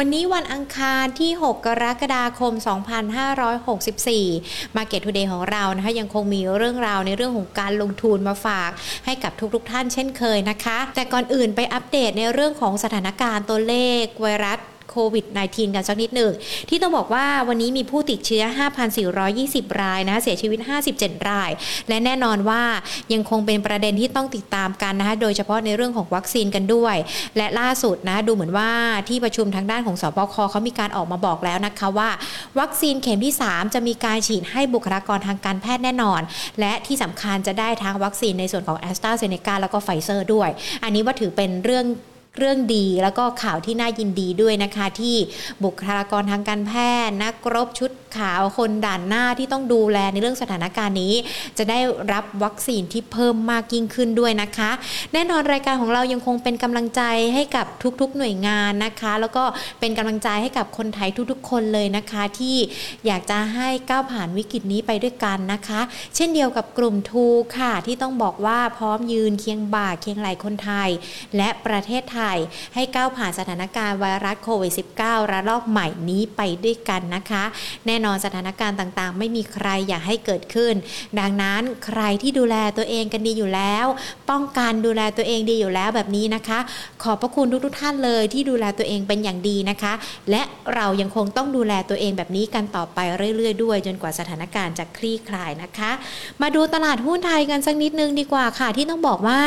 วันนี้วันอังคารที่ 6 กรกฎาคม 2564 Market Today ของเรานะคะยังคงมีเรื่องราวในเรื่องของการลงทุนมาฝากให้กับทุกๆทท่านเช่นเคยนะคะ แต่ก่อนอื่นไปอัปเดตในเรื่องของสถานการณ์ตัวเลขไวรัส ควิด -19 กันสักนิดหนึ่ง ที่ต้องบอกว่าวันนี้มีผู้ติดเชื้อ 5,420 รายนะเสียชีวิต 57 ราย และแน่นอนว่ายังคงเป็นประเด็นที่ต้องติดตามกันนะคะโดยเฉพาะในเรื่องของวัคซีนกันด้วย และล่าสุดนะดูเหมือนว่าที่ประชุมทางด้านของศบคเขามีการออกมาบอกแล้วนะคะว่า วัคซีนเข็มที่ 3 จะมีการฉีดให้บุคลากรทางการแพทย์แน่นอน และที่สำคัญจะได้ทั้งวัคซีนในส่วนของแอสตราเซเนกาแล้วก็ไฟเซอร์ด้วย อันนี้ว่าถือเป็นเรื่อง เรื่องดีแล้วก็ข่าวที่น่ายินดีด้วยนะคะ ที่บุคลากรทางการแพทย์นักรบชุดขาวคนด่านหน้าที่ต้องดูแลในเรื่องสถานการณ์นี้ จะได้รับวัคซีนที่เพิ่มมากยิ่งขึ้นด้วยนะคะ แน่นอนรายการของเรายังคงเป็นกำลังใจให้กับทุกๆหน่วยงานนะคะ แล้วก็เป็นกำลังใจให้กับคนไทยทุกๆ คนเลยนะคะ ที่อยากจะให้ก้าวผ่านวิกฤตนี้ไปด้วยกันนะคะ เช่นเดียวกับกลุ่มทูค่ะที่ต้องบอกว่าพร้อมยืนเคียงบ่าเคียงไหลคนไทย และประเทศไทยให้ก้าวผ่านสถานการณ์ไวรัสโควิด -19 ระลอกใหม่นี้ไปด้วยกันนะคะ แน่นอนสถานการณ์ต่างๆ ไม่มีใครอยากให้เกิดขึ้น ดังนั้นใครที่ดูแลตัวเองกันดีอยู่แล้ว ป้องกันดูแลตัวเองดีอยู่แล้วแบบนี้นะคะ ขอบพระคุณทุกๆท่านเลยที่ดูแลตัวเองเป็นอย่างดีนะคะ และเรายังคงต้องดูแลตัวเองแบบนี้กันต่อไปเรื่อยๆ ด้วย จนกว่าสถานการณ์จะคลี่คลายนะคะ มาดูตลาดหุ้นไทยกันสักนิดนึงดีกว่าค่ะที่ต้องบอกว่า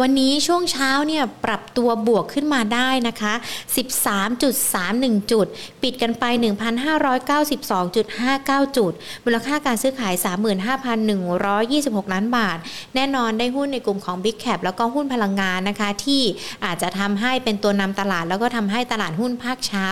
วันนี้ช่วงเช้าเนี่ยปรับตัวบวกขึ้นมาได้นะคะ 13.31 จุด ปิดกันไป 1,592.59 จุด มูลค่าการซื้อขาย 35,126 ล้านบาท แน่นอนได้หุ้นในกลุ่มของ Big Cap แล้วก็หุ้นพลังงานนะคะ ที่อาจจะทำให้เป็นตัวนำตลาด แล้วก็ทำให้ตลาดหุ้นภาคเช้า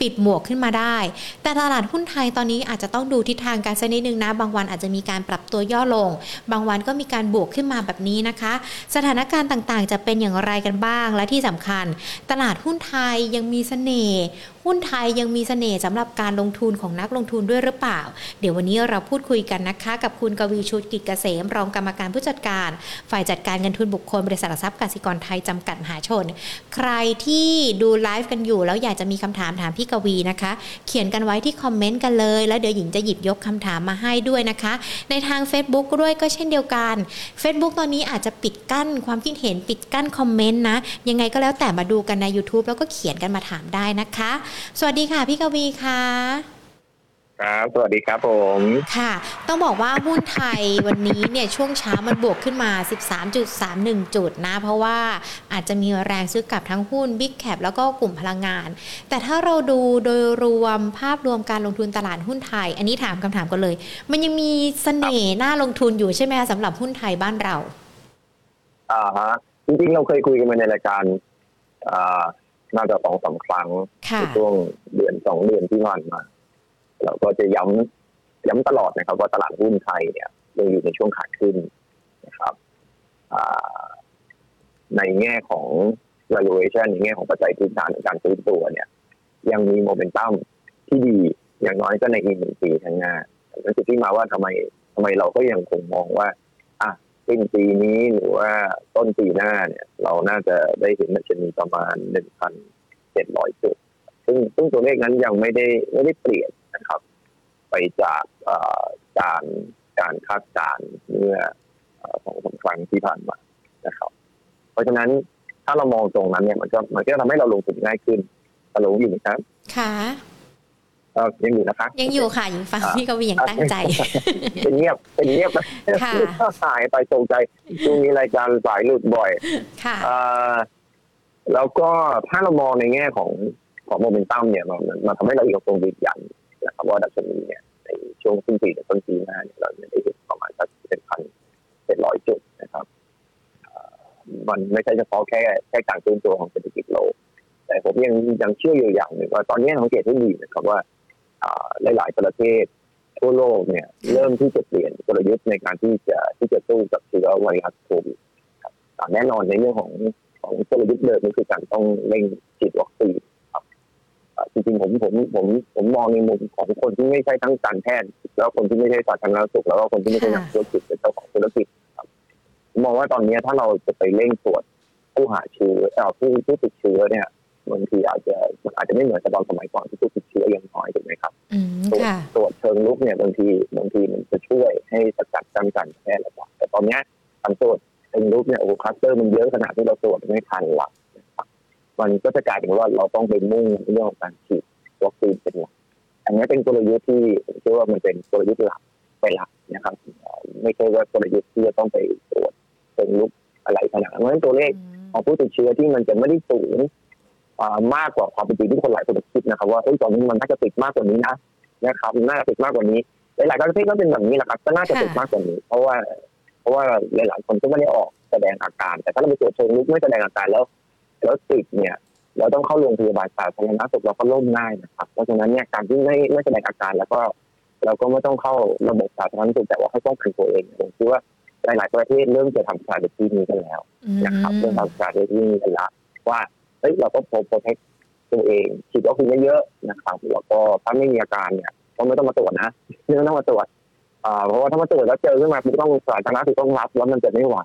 ปิดหมวกขึ้นมาได้ แต่ตลาดหุ้นไทยตอนนี้อาจจะต้องดูทิศทางการสักนิดนึงนะ บางวันอาจจะมีการปรับตัวย่อลง บางวันก็มีการบวกขึ้นมาแบบนี้นะคะ สถานการณ์ต่างๆ จะเป็นอย่างไรกันบ้าง และที่สำคัญ ตลาดหุ้นไทยยังมีสเสน่ห์ หุ้นไทยยังมีเสน่ห์สำหรับการลงทุนของนักลงทุนด้วยหรือเปล่า เดี๋ยววันนี้เราพูดคุยกันนะคะ กับคุณกวีชุดกิจเกษม รองกรรมการผู้จัดการ ฝ่ายจัดการเงินทุนบุคคลบริษัทหลักทรัพย์กสิกรไทยจำกัดมหาชน ใครที่ดูไลฟ์กันอยู่ แล้วอยากจะมีคำถามถามพี่กวีนะคะ เขียนกันไว้ที่คอมเมนต์กันเลย แล้วเดี๋ยวหญิงจะหยิบยกคำถามมาให้ด้วยนะคะ ในทาง Facebook ด้วยก็เช่นเดียวกัน Facebook ตอนนี้อาจจะปิดกั้นความคิดเห็นปิดกั้นคอมเมนต์นะยังไงก็แล้วแต่มาดูกันใน YouTube แล้วก็เขียนกันมาถามได้นะคะสวัสดีค่ะพี่กวีค่ะครับสวัสดีครับผมค่ะ ต้องบอกว่าหุ้นไทยวันนี้เนี่ยช่วงเช้ามันบวกขึ้นมา 13.31 จุดนะ เพราะว่าอาจจะมีแรงซื้อกลับทั้งหุ้น Big Cap แล้วก็กลุ่มพลังงาน แต่ถ้าเราดูโดยรวมภาพรวมการลงทุนตลาดหุ้นไทย อันนี้ถามคำถามกันเลย มันยังมีเสน่ห์น่าลงทุนอยู่ใช่ไหมสำหรับหุ้นไทยบ้านเราอ่าฮะจริงๆเราเคยคุยกันมาในรายการอ่า น่าจะสองสาครั้งในช่วงเดือนสองเดือนที่ผ่านมาเราก็จะย้ำย้ำตลอดนะครับ ว่าตลาดหุ้นไทยเนี่ยยังอยู่ในช่วงขาขึ้นนะครับในแง่ของ valuation ในแง่ของปัจจัยพื้นฐานในการซื้อตัวเนี่ย ยังมีโมเมนตัมที่ดีอย่างน้อยก็ในอีกหนึ่งปีข้างหน้านั่นคือที่มาว่าทำไมทำไมเราก็ยังคงมองว่าอะ สิ้นปีนี้หรือว่าต้นปีหน้าเนี่ย เราน่าจะได้เห็นมันจะมีประมาณหนึ่งพันเจ็ดร้อยจุด ซึ่งซึ่งตัวเลขนั้นยังไม่ได้ไม่ได้เปลี่ยนนะครับ ไปจากการการคาดการณ์เมื่อสองสาครั้งที่ผ่านมานะครับ เพราะฉะนั้นถ้าเรามองตรงนั้นเนี่ยมันก็มันก็ทำให้เราลงทุนง่ายขึ้นฮัลโหลอยู่นะครับ ค่ะ ยังอยู่นะคะ ยังอยู่ค่ะยังฟังพี่กวีอย่างตั้งใจ เป็นเงียบเป็นเงียบค่ะหายไปตรงใจช่วงนี้รายการสายหลุดบ่อย ค่ะแล้วก็ถ้าเรามองในแง่ของของโมเมนตัมเนี่ยมันมันทำให้เรายังคงยืนยันนะครับว่าดัชนีเนี่ยในช่วงสิ้นปีถึงต้นปีหน้าเนี่ยเราจะได้เห็นประมาณสักเป็นพันเป็นร้อยจุดนะครับมันไม่ใช่เฉพาะแค่แค่การฟื้นตัวของเศรษฐกิจโลก แต่ผมยังยังเชื่ออยู่อย่างหนึ่งว่าตอนนี้สังเกตให้ดีนะครับว่า หลาย ๆ ประเทศทั่วโลกเนี่ยเริ่มที่จะเปลี่ยนกลยุทธ์ในการที่จะที่จะสู้กับเชื้อไวรัสโควิดแน่นอนในเรื่องของของกลยุทธ์เดิมก็คือการต้องเร่งฉีดวัคซีนครับจริงๆผมผมผมผมมองในมุมของคนที่ไม่ใช่ทั้งการแพทย์ แล้วคนที่ไม่ใช่สาธารณสุขแล้วก็คนที่ไม่ใช่นักธุรกิจเป็นเจ้าของธุรกิจครับมองว่าตอนนี้ถ้าเราจะไปเร่งตรวจผู้หาเชื้อผู้ผู้ติดเชื้อเนี่ย บางทีอาจจะมันอาจจะไม่เหมือนกับตอนสมัยก่อนที่ผู้ติดเชื้อยังน้อยถูกไหมครับอืมตรวจค่ะตรวจเชิงลุกเนี่ยบางทีบางทีมันจะช่วยให้สกัดกั้นการแพร่ระบาดแต่ตอนเนี้ยการตรวจเชิงลุกเนี่ยโอ้โหคลัสเตอร์มันเยอะขนาดที่เราตรวจไม่ทันหลักนะครับมันก็จะกลายเป็นว่าเราต้องไปมุ่งเรื่องของการฉีดวัคซีนเป็นหลักอันนี้เป็นกลยุทธ์ที่ผมเชื่อว่ามันเป็นกลยุทธ์หลักไปหลักนะครับเอ่อไม่ใช่ว่ากลยุทธ์ที่จะต้องไปตรวจเชิงลุกอะไรขนาดนั้นเพราะฉะนั้นตัวเลขของผู้ติดเชื้อที่มันจะไม่ได้สูงอ่า มากกว่าความเป็นจริงที่คนหลายคนคิดนะครับว่าเอ้ยตอนนี้มันน่าจะติดมากกว่านี้นะนะครับน่าจะติดมากกว่านี้หลายๆประเทศก็เป็นแบบนี้แหละครับก็น่าจะติดมากกว่านี้ เพราะว่า เพราะว่าหลายๆคนก็ไม่ได้ออกแสดงอาการ แต่ถ้าเราไปตรวจเชิงลุกไม่แสดงอาการแล้วแล้วติดเนี่ย เราต้องเข้าโรงพยาบาลสาธารณสุขเราก็ล่มง่ายนะครับเพราะฉะนั้นเนี่ยการที่ไม่ไม่แสดงอาการแล้วก็เราก็ไม่ต้องเข้าระบบสาธารณสุขแต่ว่าให้ป้องกันตัวเองผมคิดว่าหลายๆประเทศเริ่มจะทำการที่นี้กันแล้วนะครับเรื่องทางการเรื่องนี้กันละว่าเฮ้ยเราก็โปรโปรเทคตัวเองฉีดวัคซีนเยอะๆนะครับแล้วก็ถ้าไม่มีอาการเนี่ยก็ไม่ต้องมาตรวจนะไม่ต้องมาตรวจอ่าเพราะว่าถ้ามาตรวจแล้วเจอขึ้นมาปุ๊บต้องสาธารณสุขต้องรับแล้วมันจะไม่ไหว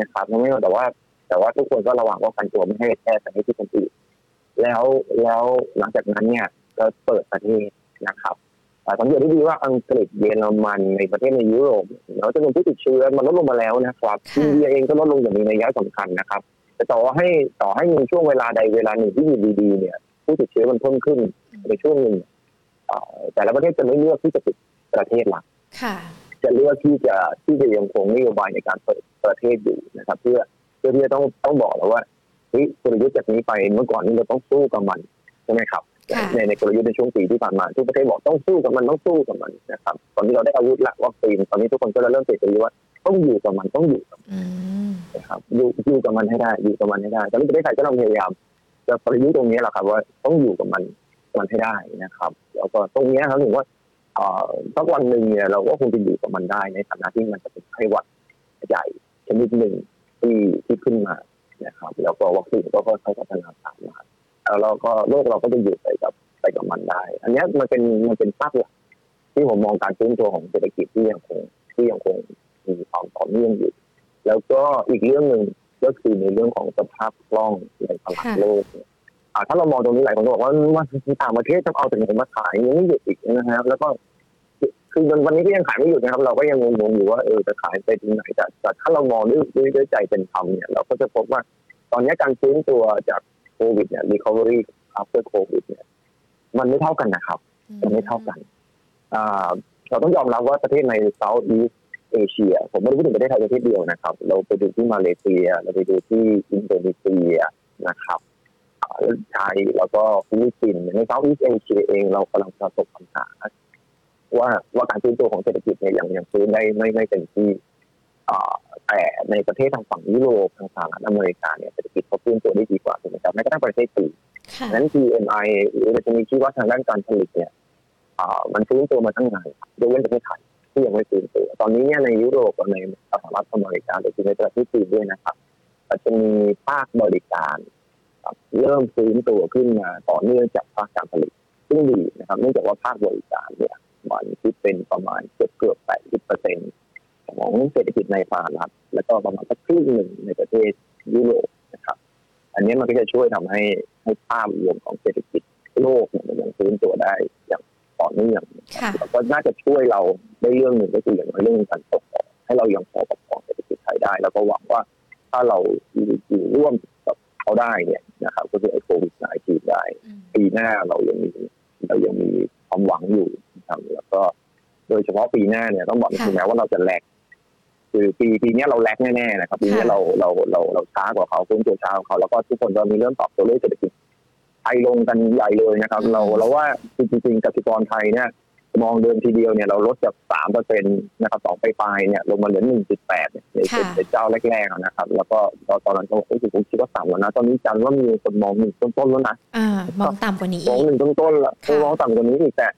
นะครับไม่แต่ว่า แต่ว่าทุกคนก็ระวังว่ากันตัวไม่ให้แพร่ไปให้ที่คนอื่นแล้วแล้วหลังจากนั้นเนี่ยก็เปิดประเทศนะครับอ่าสังเกตได้ดีว่าอังกฤษเยอรมันในประเทศในยุโรปแล้วจำนวนผู้ติดเชื้อมันลดลงมาแล้วนะครับค่ะอินเดียเองก็ลดลงอย่างมีนัยสำคัญนะครับ แต่ต่อให้ต่อให้มีช่วงเวลาใดเวลาหนึ่งที่อยู่ดีๆเนี่ย ผู้ติดเชื้อมันเพิ่มขึ้นในช่วงหนึ่งเอ่อแต่ละประเทศจะไม่เลือกที่จะปิดประเทศหลักค่ะจะเลือกที่จะที่จะยังคงนโยบายในการเปิดประเทศอยู่นะครับ เพื่อเพื่อที่จะต้องต้องบอกแล้วว่าเฮ้ยกลยุทธ์จากนี้ไปเมื่อก่อนนี้เราต้องสู้กับมันใช่ไหมครับค่ะในในกลยุทธ์ในช่วงปีที่ผ่านมาทุกประเทศบอกต้องสู้กับมันต้องสู้กับมันนะครับ ตอนนี้เราได้อาวุธละวัคซีนตอนนี้ทุกคนก็เริ่มเปลี่ยนกลยุทธ์ว่า ต้องอยู่กับมันต้องอยู่กับอืมนะครับอยู่อยู่กับมันให้ได้อยู่กับมันให้ได้ตอนนี้ประเทศไทยก็ต้องพยายามจะกลยุทธ์ตรงนี้แหละครับ ว่าต้องอยู่กับมันมันให้ได้นะครับ แล้วก็ตรงเนี้ยครับถึงว่าเอ่อสักวันหนึ่งเนี่ยเราก็คงจะอยู่กับมันได้ในฐานะที่มันจะเป็นไข้หวัดใหญ่ชนิดหนึ่งที่ที่ขึ้นมานะครับ แล้วก็วัคซีนก็ค่อยๆพัฒนาตามมาแล้วเราก็โลกเราก็จะอยู่ไปกับไปกับมันได้ อันเนี้ยมันเป็นมันเป็นภาพหลักที่ผมมองการฟื้นตัวของเศรษฐกิจที่ยังคงที่ยังคง มีความต่อเนื่องอยู่ แล้วก็อีกเรื่องหนึ่งก็คือในเรื่องของสภาพคล่องในตลาดค่ะโลกเนี่ยอ่าถ้าเรามองตรงนี้หลายคนก็บอกว่าว่าต่างประเทศจะเอาจากไหนมาขายยังไม่หยุดอีกนะครับ แล้วก็คือวันวันนี้ก็ยังขายไม่หยุดนะครับ เราก็ยังงงๆอยู่ว่าเออจะขายไปถึงไหนแต่แต่ถ้าเรามองด้วยด้วยด้วยใจเป็นธรรมเนี่ยเราก็จะพบว่า ตอนนี้การฟื้นตัวจากโควิดเนี่ย recovery after covid เนี่ย มันไม่เท่ากันนะครับ มันไม่เท่ากัน อ่า เราต้องยอมรับว่าประเทศใน South East เอเชีย ผมไม่ได้พูดถึงประเทศไทยประเทศเดียวนะครับ เราไปดูที่มาเลเซีย เราไปดูที่อินโดนีเซียนะครับอ่าแล้วไทยแล้วก็ฟิลิปปินส์ใน South East เอเชียเองเรากำลังประสบปัญหาว่าว่าการฟื้นตัวของเศรษฐกิจเนี่ยยังยังฟื้นได้ไม่ไม่เต็มที่อ่าแต่ในประเทศทางฝั่งยุโรปทางสหรัฐอเมริกาเนี่ยเศรษฐกิจเขาฟื้นตัวได้ดีกว่าถูกไหมครับแม้กระทั่งประเทศจีนค่ะนั้น PMI หรือดัชนีชี้วัดทางด้านการผลิตเนี่ยอ่ามันฟื้นตัวมาตั้งนานยกเว้นประเทศไทย ที่ยังไม่ฟื้นตัว ตอนนี้เนี่ยในยุโรปกับในสหรัฐอเมริกาหรือในประเทศจีนด้วยนะครับดัชนีภาคบริการ เริ่มฟื้นตัวขึ้นมาต่อเนื่องจากภาคการผลิต ซึ่งดีนะครับเนื่องจากว่าภาคบริการเนี่ยมันคิดเป็นประมาณเกือบเกือบ80เปอร์เซ็นต์ของเศรษฐกิจในสหรัฐแล้วก็ประมาณสักครึ่งหนึ่งในประเทศยุโรปนะครับ อันนี้มันก็จะช่วยทำให้ให้ภาพรวมของเศรษฐกิจโลกเนี่ยมันยังฟื้นตัวได้อย่าง ต่อเนื่องค่ะแล้วก็น่าจะช่วยเราได้เรื่องหนึ่งก็คืออย่างน้อยเรื่องการส่งออกให้เรายังพอประคองเศรษฐกิจไทยได้ แล้วก็หวังว่าถ้าเราอยู่ร่วมกับเขาได้เนี่ยนะครับ ก็คือไอ้โควิด19ได้อืมปีหน้าเรายังมีเรายังมีความหวังอยู่นะครับแล้วก็โดยเฉพาะปีหน้าเนี่ยต้องบอกจริงๆแม้ว่าเราจะแลกคือปีปีเนี้ยเราแลกแน่ๆนะครับปีเนี้ยค่ะเราเราเราเราช้ากว่าเขาฟื้นตัวช้ากว่าเขาแล้วก็ทุกคนตอนนี้เริ่มปรับตัวเลขเศรษฐกิจไท ยลงกันใหญ่เลยนะครับ เราเราว่าจริงๆกสิกรไทยเนี่ยมองเดิมทีเดียวเนี่ยเราลดจากสามเปอร์เซ็นต์นะครับสองไปปลายๆเนี่ยลงมาเหลือหนึ่งจุดแปดในค่ะในเจ้าแรกๆอะนะครับ แล้วก็ตอนนั้นก็รู้สึกผมคิดว่าต่ำแล้วนะตอนนี้จันว่ามีคนมองหนึ่งต้นๆแล้วนะอ่ามองต่ำกว่านี้มอีองกหนึ่งต้นๆละค่ะมองต่ำกว่านี้อีกแต่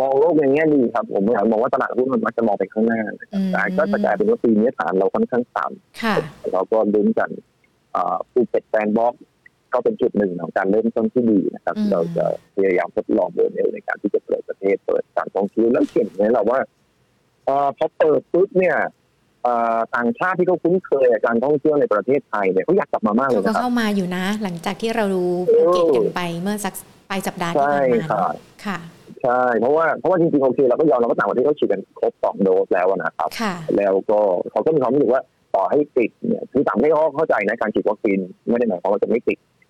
มองโลกในแง่ดีครับ ผมมองว่าตลาดหุ้นมันมักจะมองไปข้างหน้านะครับอืมแต่ก็จะกลายเป็นว่าปีนี้ฐานเราค่อนข้างต่ค่ะำเราก็ลุ้นกันภูเก็ต Sandbox ก็เป็นจุดหนึ่งของการเริ่มต้นที่ดีนะครับอืมเราจะพยายามทดลองโมเดลในการที่จะเปิดประเทศเปิดการท่องเที่ยวแล้วเห็นไหมเราว่าเอ่อพอเปิดปุ๊บเนี่ยเอ่อต่างชาติที่เขาคุ้นเคยกับการท่องเที่ยวในประเทศไทยเนี่ยเขาอยากกลับมามากเลเขายก็นะครับเข้ามาอยู่นะ หลังจากที่เราดูภูเก็ตกันไปเมื่อสักปลายสัปดาห์ที่ใช่ผ่านมาค่ะเนอะค่ะใช่เพราะว่าเพราะว่าจริงๆโอเคเราก็ยอมรับว่าต่างประเทศเขาฉีดกันครบสองโดสแล้วนะครับค่ะแล้วก็เขาก็มีความรู้สึกว่าต่อให้ติดเนี่ยคือต่างประเทศเขาก็เข้าใจนะการฉีดวัคซีนไม่ได้หมายความว่าจะไม่ติด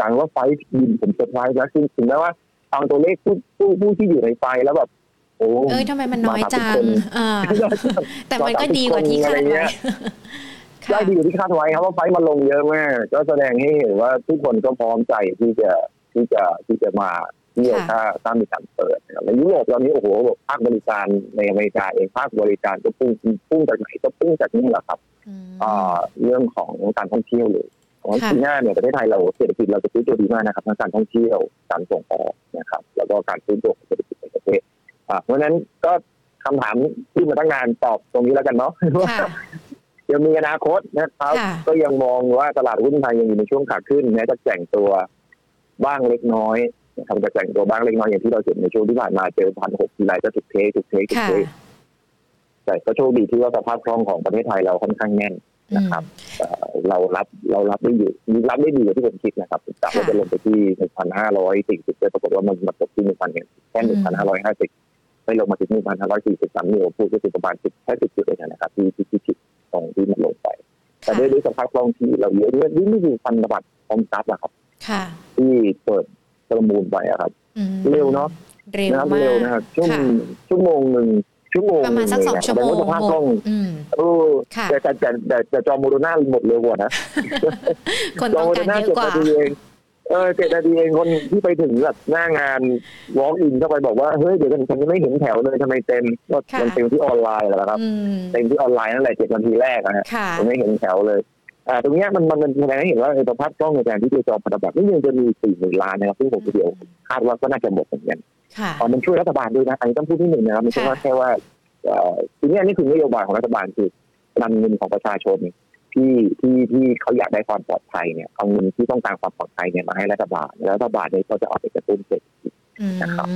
จังมา30คนอ่าแต่มันก็ดีกว่าที่คาดไว้ได้ดีกว่าที่คาดไว้ครับว่าไฟล์มันลงเยอะมากก็แสดงให้เห็นว่าทุกคนก็พร้อมใจที่จะที่จะที่จะมาเที่ยวถ้าถ้ามีการเปิดนะครับในยุโรปตอนนี้โอ้โหภาคบริการในอเมริกาเองภาคบริการก็พุ่งพุ่งจากไหนก็พุ่งจากนี่แหละครับอืมอ่าเรื่องของการท่องเที่ยวเลย ของค่ะปีหน้าเนี่ยประเทศไทยเราเศรษฐกิจเราจะฟื้นตัวดีมากนะครับทั้งการท่องเที่ยวการส่งออกนะครับ แล้วก็การฟื้นตัวของเศรษฐกิจในประเทศอ่าเพราะฉะนั้นก็คำถามที่มาตั้งนานตอบตรงนี้แล้วกันเนาะว่าค่ะยังมีอนาคตนะครับค่ะก็ยังมองว่าตลาดหุ้นไทยยังอยู่ในช่วงขาขึ้นแม้จะแกว่งตัวบ้างเล็กน้อยนะครับจะแกว่งตัวบ้างเล็กน้อยอย่างที่เราเห็นในช่วงที่ผ่านมาเจอพันหกทีไรก็ถูกเทถูกเทถูกค่ะเทแต่ก็โชคดีที่ว่าสภาพคล่องของประเทศไทยเราค่อนข้างแน่น นะครับเอ่อเรารับเรารับได้อยู่รับได้ดีกว่าที่ผมคิดนะครับจากว่าจะลงไปที่หนึ่งพันห้าร้อยสี่สิบแต่ปรากฏว่ามันมาตกที่หนึ่งพันเนี่ยแค่หนึ่งพันห้าร้อยห้าสิบไม่ลงมาถึงหนึ่งพันห้าร้อยสี่สิบสามนี่ผมพูดก็คือประมาณสิบแค่สิบจุดเองนะครับที่ที่ที่ผิดตรงที่มันลงไป แต่ด้วยด้วยสภาพคล่องที่เราเยอะด้วยนี่นี่คือพันธบัตรพร้อมทรัพย์อะครับค่ะที่เปิดประมูลไปอะครับอืมเร็วเนาะเร็วนะครับมาเร็วกนะครับชั่วโมค่ะงชั่วโมงหนึ่ง ชั่วโมงประมาณสักสองชั่วโมงแสดว่าสภาพคล่องอืมเออค่ะแต่แต่แต่แต่แต่จองโมเดอร์นาหมดเร็วกว่านะคนต้องการเยอะกว่าจ็ดนาทีเองเออเจ็ดนาทีเองคนที่ไปถึงแบบหน้างาน walk in เข้าไปบอกว่าเฮ้ยเดี๋ยวฉันยังไม่เห็นแถวเลยทำไมเต็มก็ค่ะมันเต็มที่ออนไลน์แหละครับอืมเต็มที่ออนไลน์นั่นแหละเจ็ดนาทีแรกนะฮะค่ะยังไม่เห็นแถวเลยอ่าตรงเนี้ยมันมันมันแสดงให้เห็นว่าเออสภาพคล่องในการที่จะจองพันธบัตรนี่ยังจะมีสี่หมื่นล้านนะครับซึ่งผมเดียวคาดว่าก็น่าจะหมดเหมือนกันค่ะอ๋อ มันช่วยรัฐบาลด้วยนะอันนี้ต้องพูดที่หนึ่งนะครับไม่ใช่ว่าแค่ว่าเอ่อทีนี้นี่คือนโยบายของรัฐบาลคือนำเงินของประชาชนที่ที่ที่เขาอยากได้ความปลอดภัยเนี่ยเอาเงินที่ต้องการความปลอดภัยเนี่ยมาให้รัฐบาลแล้วรัฐบาลเนี่ยก็จะเอาไปกระตุ้นเศรษฐกิจอืมนะครับ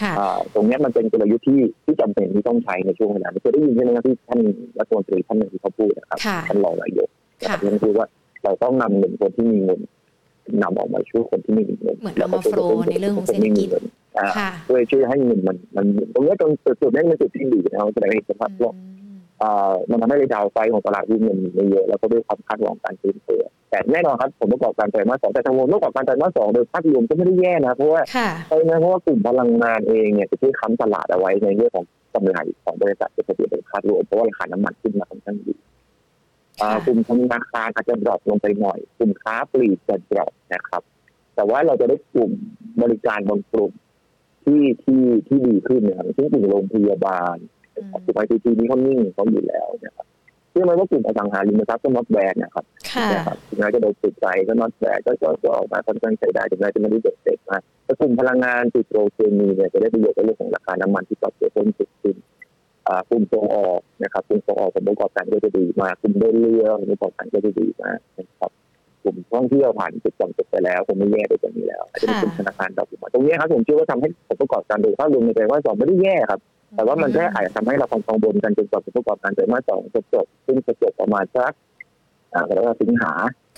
ค่ะอ่าตรงเนี้ยมันเป็นกลยุทธ์ที่ที่จำเป็นที่ต้องใช้ในช่วงเวลานี้เคยได้ยินใช่ไหมครับที่ท่านรัฐมนตรีท่านหนึ่งที่เขาพูดนะครับค่ะท่านรองนายกนะคค่ะรับนั่นคือว่าเราต้องนำเงินคนที่มีเงินนำออกมาช่วยคนที่ไม่มีเงินเหมือนเอามาโฟลว์ในเรื่องของเศรษฐกิจอ่าค่ะช่วยช่วยให้เงินมันมันตรงเนี้ยตรงจุดนี้เป็นจุดที่ดีนะครับแสดงให้เห็นสภาพคล่องอืมอ่ามันทำให้ดาวไฟของตลาดหุ้นมันไม่เยอะแล้วก็ด้วยความคาดหวังการฟื้นตัวแต่แน่นอนครับผมประกอบการไตรมาสสองแต่ทางวงประกอบการไตรมาสสองโดยภาพรวมก็ไม่ได้แย่นะเพราะว่าค่ะเพราะนะเพราะว่ากลุ่มพลังงานเองเนี่ยจะช่วยค้ำตลาดเอาไว้ในเรื่องของกำไรของบริษัทจะเปลี่ยนเป็นคาดรวมเพราะว่าราคาน้ำมันขึ้นมาค่อนข้างดีอ่าค่ะกลุ่มธนาคารอาจจะ drop ลงไปหน่อย กลุ่มค้าปลีกจะ drop นะครับ แต่ว่าเราจะได้กลุ่มบริการบางกลุ่ม ที่ที่ที่ดีขึ้นนะครับเช่นกลุ่มโรงพยาบาลอืมกลุ่มไอทีทีนี้เขานิ่งเขาอยู่แล้วนะครับเชื่อไหมว่ากลุ่มอสังหาริมทรัพย์ก็ not bad นะครับค่ะนะครับถึงแม้จะโดนติดใจก็ not bad ก็ก็ก็ออกมาค่อนข้างใช้ได้ถึงแม้จะไม่ได้โดดเด่นมากแต่กลุ่มพลังงานปิโตรเคมีเนี่ยจะได้ประโยชน์ในเรื่องของราคาน้ำมันที่ปรับตัวเพิ่มขึ้นอ่ากลุ่มส่งออกนะครับกลุ่มส่งออกผลประกอบการก็จะดีมากกลุ่มเดินเรือผลประกอบการก็จะดีมากนะครับก ลุ่มท่องเที่ยวผ่านจุดจำจุดไปแล้วคงไม่แย่ไปกว่านี้แล้วอาจจะเป็นกลุ่มธนาคารดอกผลมาตรงนี้ครับผมเชื่อว่าทำให้ผลประกอบการโดยภาพรวมในไตรมาสสองไม่ได้แย่ครับ แต่ว่ามันแค่อาจจะทำให้เราความกังวลกันจนกว่าผลประกอบการไตรมาสสองจะจบซึ่งจะจบประมาณสักอ่าแล้วก็สิงหา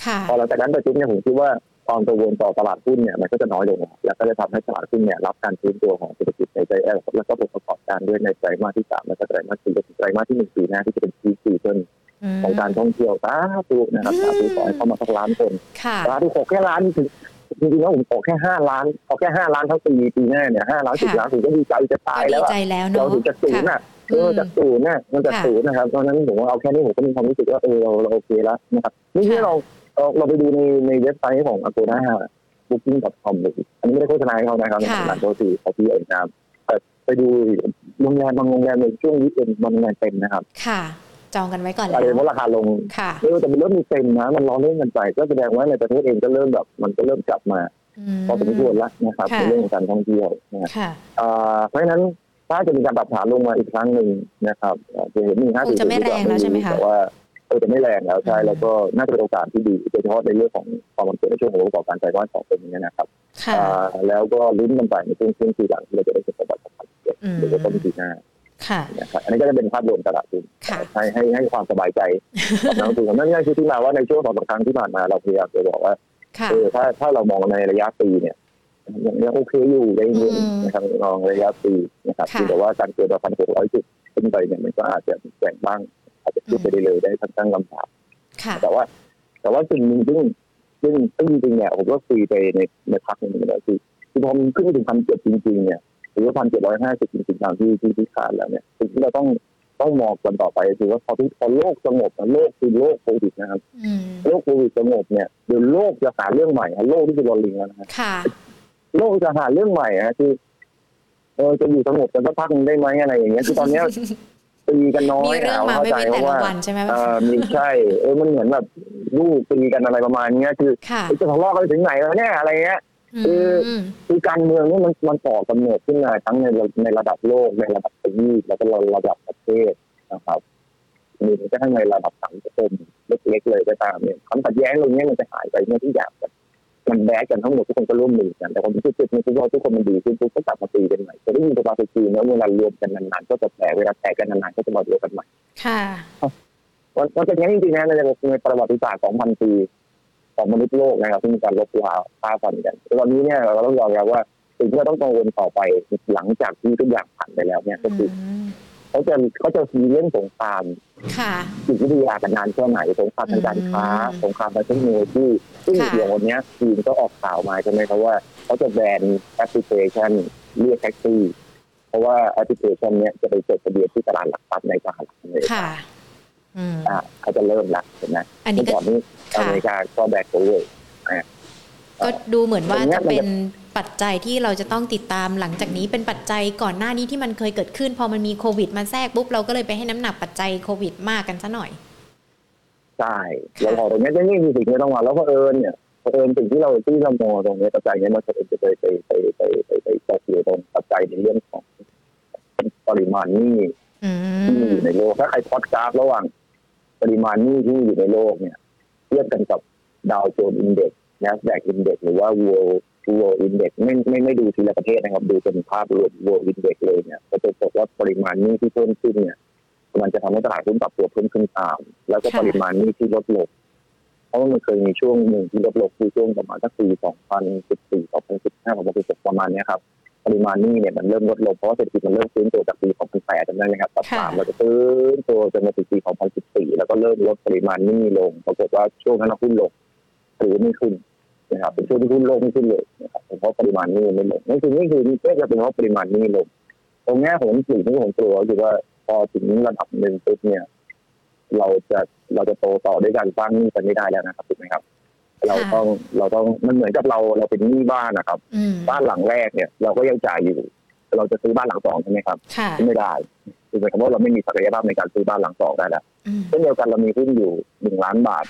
ค่ะพอหลังจากนั้นไปปุ๊บเนี่ยผมคิดว่าความกังวลต่อตลาดหุ้นเนี่ยมันก็จะน้อยลง แล้วก็จะทำให้ตลาดหุ้นเนี่ยรับการฟื้นตัวของเศรษฐกิจในไตรมาสแล้วก็ผลประกอบการด้วยในไตรมาสที่สามและก็ไตรมาสสี่และไตรมาสที่หนึ่งปีหน้าที่จะเป็นปีซีซั่น ของการท่องเที่ยวสาธุนะครับสาธุขอให้เข้ามาสักล้านคนค่ะสาธุขอแค่ล้านถึงจริงๆแล้วผมขอแค่ห้าล้านขอแค่ห้าล้านทั้งปีปีหน้าเนี่ยห้าล้านสิบล้านผมก็ดีใจจะตายก็แล้ดีวอะใจแล้วเราเนาะถึงจะศูนย์ค่ะอะเออจากศูนย์น่ะมันจากค่ะศูนย์นะครับเพราะฉะนั้นผมว่าเอาแค่นี้ผมก็มีความรู้สึกว่าเออเราเราโอเคแล้วนะครับนี่ที่ค่ะเราเราเราไปดูในในเว็บไซต์ของ Agoda booking.com เลยอันนี้ไม่ได้โฆษณาให้เขานะครับในค่ะร้านโทษทีเขาพี่เองนะครับแต่ไปดูโรงแรมบางโรงแรมในช่วงวีคเอนด์บางโรงแรมเต็มนะครับค่ะ จองกันไว้ก่อนแล้อะไรวเพราะราคาลงค่ะเออแต่มันเริ่มมีเต็มนะ มันร้อนเล่นกันไปก็แสดงว่าในประเทศเองก็เริ่มแบบมันก็เริ่มกลับมาพอสมควรแล้วนะครับค่ะในเรื่องของการท่องเที่ยวนะครับค่ะอ่าเพราะฉะนั้นถ้าจะมีการปรับฐานลงมาอีกครั้งหนึ่งนะครับเอ่อจะเห็นมีห้าคงจะไม่แรงแล้วใช่ไหมคะแต่ว่าเออจะไม่แรงแล้วใช่อืมแล้วก็น่าจะเป็นโอกาสที่ดีโดยเฉพาะในเรื่องของความมันเกิดในช่วงของประกอบการไตรมาสสองเป็นอย่างนี้ยนะครับค่ะอ่าแล้วก็ลุ้นกันไปในช่วงช่วงปีหลังที่เราจะได้เห็นประวัติศาสตร์อืมหรือว่าต้นปีหน้า ค่ะนะครับอันนี้ก็จะเป็นภาพรวมตลาดหุ้นค่ะให้ให้ให้ความสบายใจกับนักลงทุนนั่นนี่คือที่มาว่าในช่วงสองสามครั้งที่ผ่านมาเราพยายามจะบอกว่าค่ะเออถ้าถ้าเรามองในระยะปีเนี่ยยังยังโอเคอยู่ได้เงินอืมนะครับมองระยะปีนะครับค่ะแต่ว่าการเกิดมาพันหกร้อยจุดขึ้นไปเนี่ยมันก็อาจจะแกว่งบ้าง อาจจะขึ้นไปได้เลยได้ทั้งตั้งลำบากค่ะแต่ว่า แต่ว่าสิ่งหนึ่งซึ่งซึ่งซึ่งจริงๆเนี่ยผมก็คุยไปในในพักหนึ่งแล้วคือคือพอมันขึ้นไปถึงพันเจ็ดจริงๆเนี่ย หรือว่าพันเจ็ดร้อยห้าสิบจริงๆตามที่ที่ที่คาดแล้วเนี่ยสิ่งที่เราต้องต้องมองกันต่อไปคือว่าพอที่พอโลกสงบนะโลกคือโลกโควิดนะครับอืมโลกโควิดสงบเนี่ยเดี๋ยวโลกจะหาเรื่องใหม่ฮะโลกที่คือรอลิงแล้วนะฮะค่ะ โลกจะหาเรื่องใหม่ฮะคือเออจะอยู่สงบกันสักพักหนึ่งได้ไหมอะไรอย่างเงี้ยคือตอนเนี้ยตีกันน้อมียเรื่องมาเข้าไม่ใจเป็นเพแต่ราะละว่าวันใช่ไหมเออมีใช่เออมันเหมือนแบบลูกตีกันอะไรประมาณเนี้ยคือค่ะจะทะเลาะกันไปถึงไหนแล้วเนี่ยอะไรเงี้ย อืมคือการเมืองนี่มันมันต่อกำเนิดขึ้นมาทั้งในในระดับโลกในระดับทวีปแล้วก็ระดับประเทศนะครับมีแม้กระทั่งในระดับสังคมเล็กๆเลยก็ตามเนี่ยความขัดแย้งตรงนี้มันจะหายไปเมื่อทุกอย่างมันมันแบกกันทั้งหมดทุกคนก็ร่วมมือกันแต่ความรู้สึกในทุกคนทุกคนมันดีขึ้นทุกก็กลับมาตีกันใหม่จะได้ยินภาษาจีนแล้วเวลารวมกันนานๆก็จะแตกเวลาแตกกันนานๆก็จะมารวมกันใหม่ค่ะมันมันเป็นอย่างนี้จริงๆนะในในประวัติศาสตร์2,000ปี ของมนุษย์โลกนะครับที่มีการลบล้างฆ่าฟันกันแต่ตอนนี้เนี่ยเราต้องยอมรับว่าสิ่งที่เราต้องกังวลต่อไปหลังจากที่ทุกอย่างผ่านไปแล้วเนี่ยก็คืออืมเขาจะเขาจะมีเรื่องสงครามค่ะจิตวิทยากันนานแค่ไหนสงครามทางการค้าอืมสงครามทางเทคโนโลยีซึ่งค่ะเดี๋ยววันเนี้ยจีนก็ออกข่าวมาใช่ไหมครับว่าเขาจะแบนแอปพลิเคชันเรียกแท็กซี่ เพราะว่าแอปพลิเคชันเนี้ยจะไปจดทะเบียนที่ตลาดหลักทรัพย์ในสหรัฐอเมริกาค่ะ อืมอ่าเขาจะเริ่มละเห็นไหมอันนี้เมื่อก็ก่อนนี้อค่ะเมริกาก็แบนหัวเว่ยก็ดูเหมือนว่าตรงเนี้จะยเป็นปัจจัยที่เราจะต้องติดตามหลังจากนี้เป็นปัจจัยก่อนหน้านี้ที่มันเคยเกิดขึ้น พอมันมีโควิดมาแทรกปุ๊บเราก็เลยไปให้น้ำหนักปัจจัยโควิดมากกันซะหน่อยใช่แล้วพอตรงเนี้ยจะนี่คือสิ่งที่ต้องมาแล้วก็เอิญเนี่ยเผอิญสิ่งที่เราที่เรามองตรงเนี้ยปัจจัยเนี้ยมันจะไปไปไปไปไปไปไปตกอยู่ตรงปัจจัยในเรื่องของปริมาณหนี้อืที่มีมอยู่ในโลกถ้าใครพอดกราฟระหว่าง ปริมาณหนี้ที่มีอยู่ในโลกเนี่ย เทียบกันกับดาวโจนส์อินเด็กซ์นะแบกอินเด็กซ์หรือว่า world world index ไม่ไม่ไม่ดูทีละประเทศนะครับ ดูเป็นภาพรวม world index เลยเนี่ยก็จะพบว่าปริมาณหนี้ที่เพิ่มขึ้นเนี่ย มันจะทำให้ตลาดหุ้นปรับตัวเพิ่มขึ้นตาม แล้วก็ปริมาณหนี้ที่ลดลงเพราะว่ามันเคยมีช่วงหนึ่งที่ลดลงคือช่วงประมาณสักปี2014 2015 2016ประมาณเนี้ยครับ ปริมาณหนี้เนี่ยมันเริ่มลดลงเพราะว่าเศรษฐกิจมันเริ่มฟื้นตัวจากปี 2008จำได้ไหมครับตัดตามเราจะฟื้นตัวจนมาถึงปี 2014 แล้วก็เริ่มลดปริมาณหนี้ลงปรากฏว่าช่วงนั้นหุ้นลงหรือไม่ขึ้นนะครับเป็นช่วงที่หุ้นโลกไม่ขึ้นเลยนะครับเพราะปริมาณหนี้ไม่ลงนั่นคือนี่คือนี่ก็จะเป็นเพราะปริมาณหนี้ลงตรงเนี้ยผมสิ่งที่ผมกลัวก็คือว่าพอถึงระดับหนึ่งปุ๊บเนี่ย เราจะเราจะโตต่อด้วยการสร้างหนี้กันไม่ได้แล้วนะครับถูกไหมครับ เราต้องเราต้องมันเหมือนกับเราเราเป็นหนี้บ้านนะครับอืมบ้านหลังแรกเนี่ย เราก็ยังจ่ายอยู่ เราจะซื้อบ้านหลังสองใช่ไหมครับค่ะไม่ได้คือหมายความว่าเราไม่มีศักยภาพในการซื้อบ้านหลังสองได้แล้วอืมเช่นเดียวกันเรามีหุ้นอยู่หนึ่งล้านบาท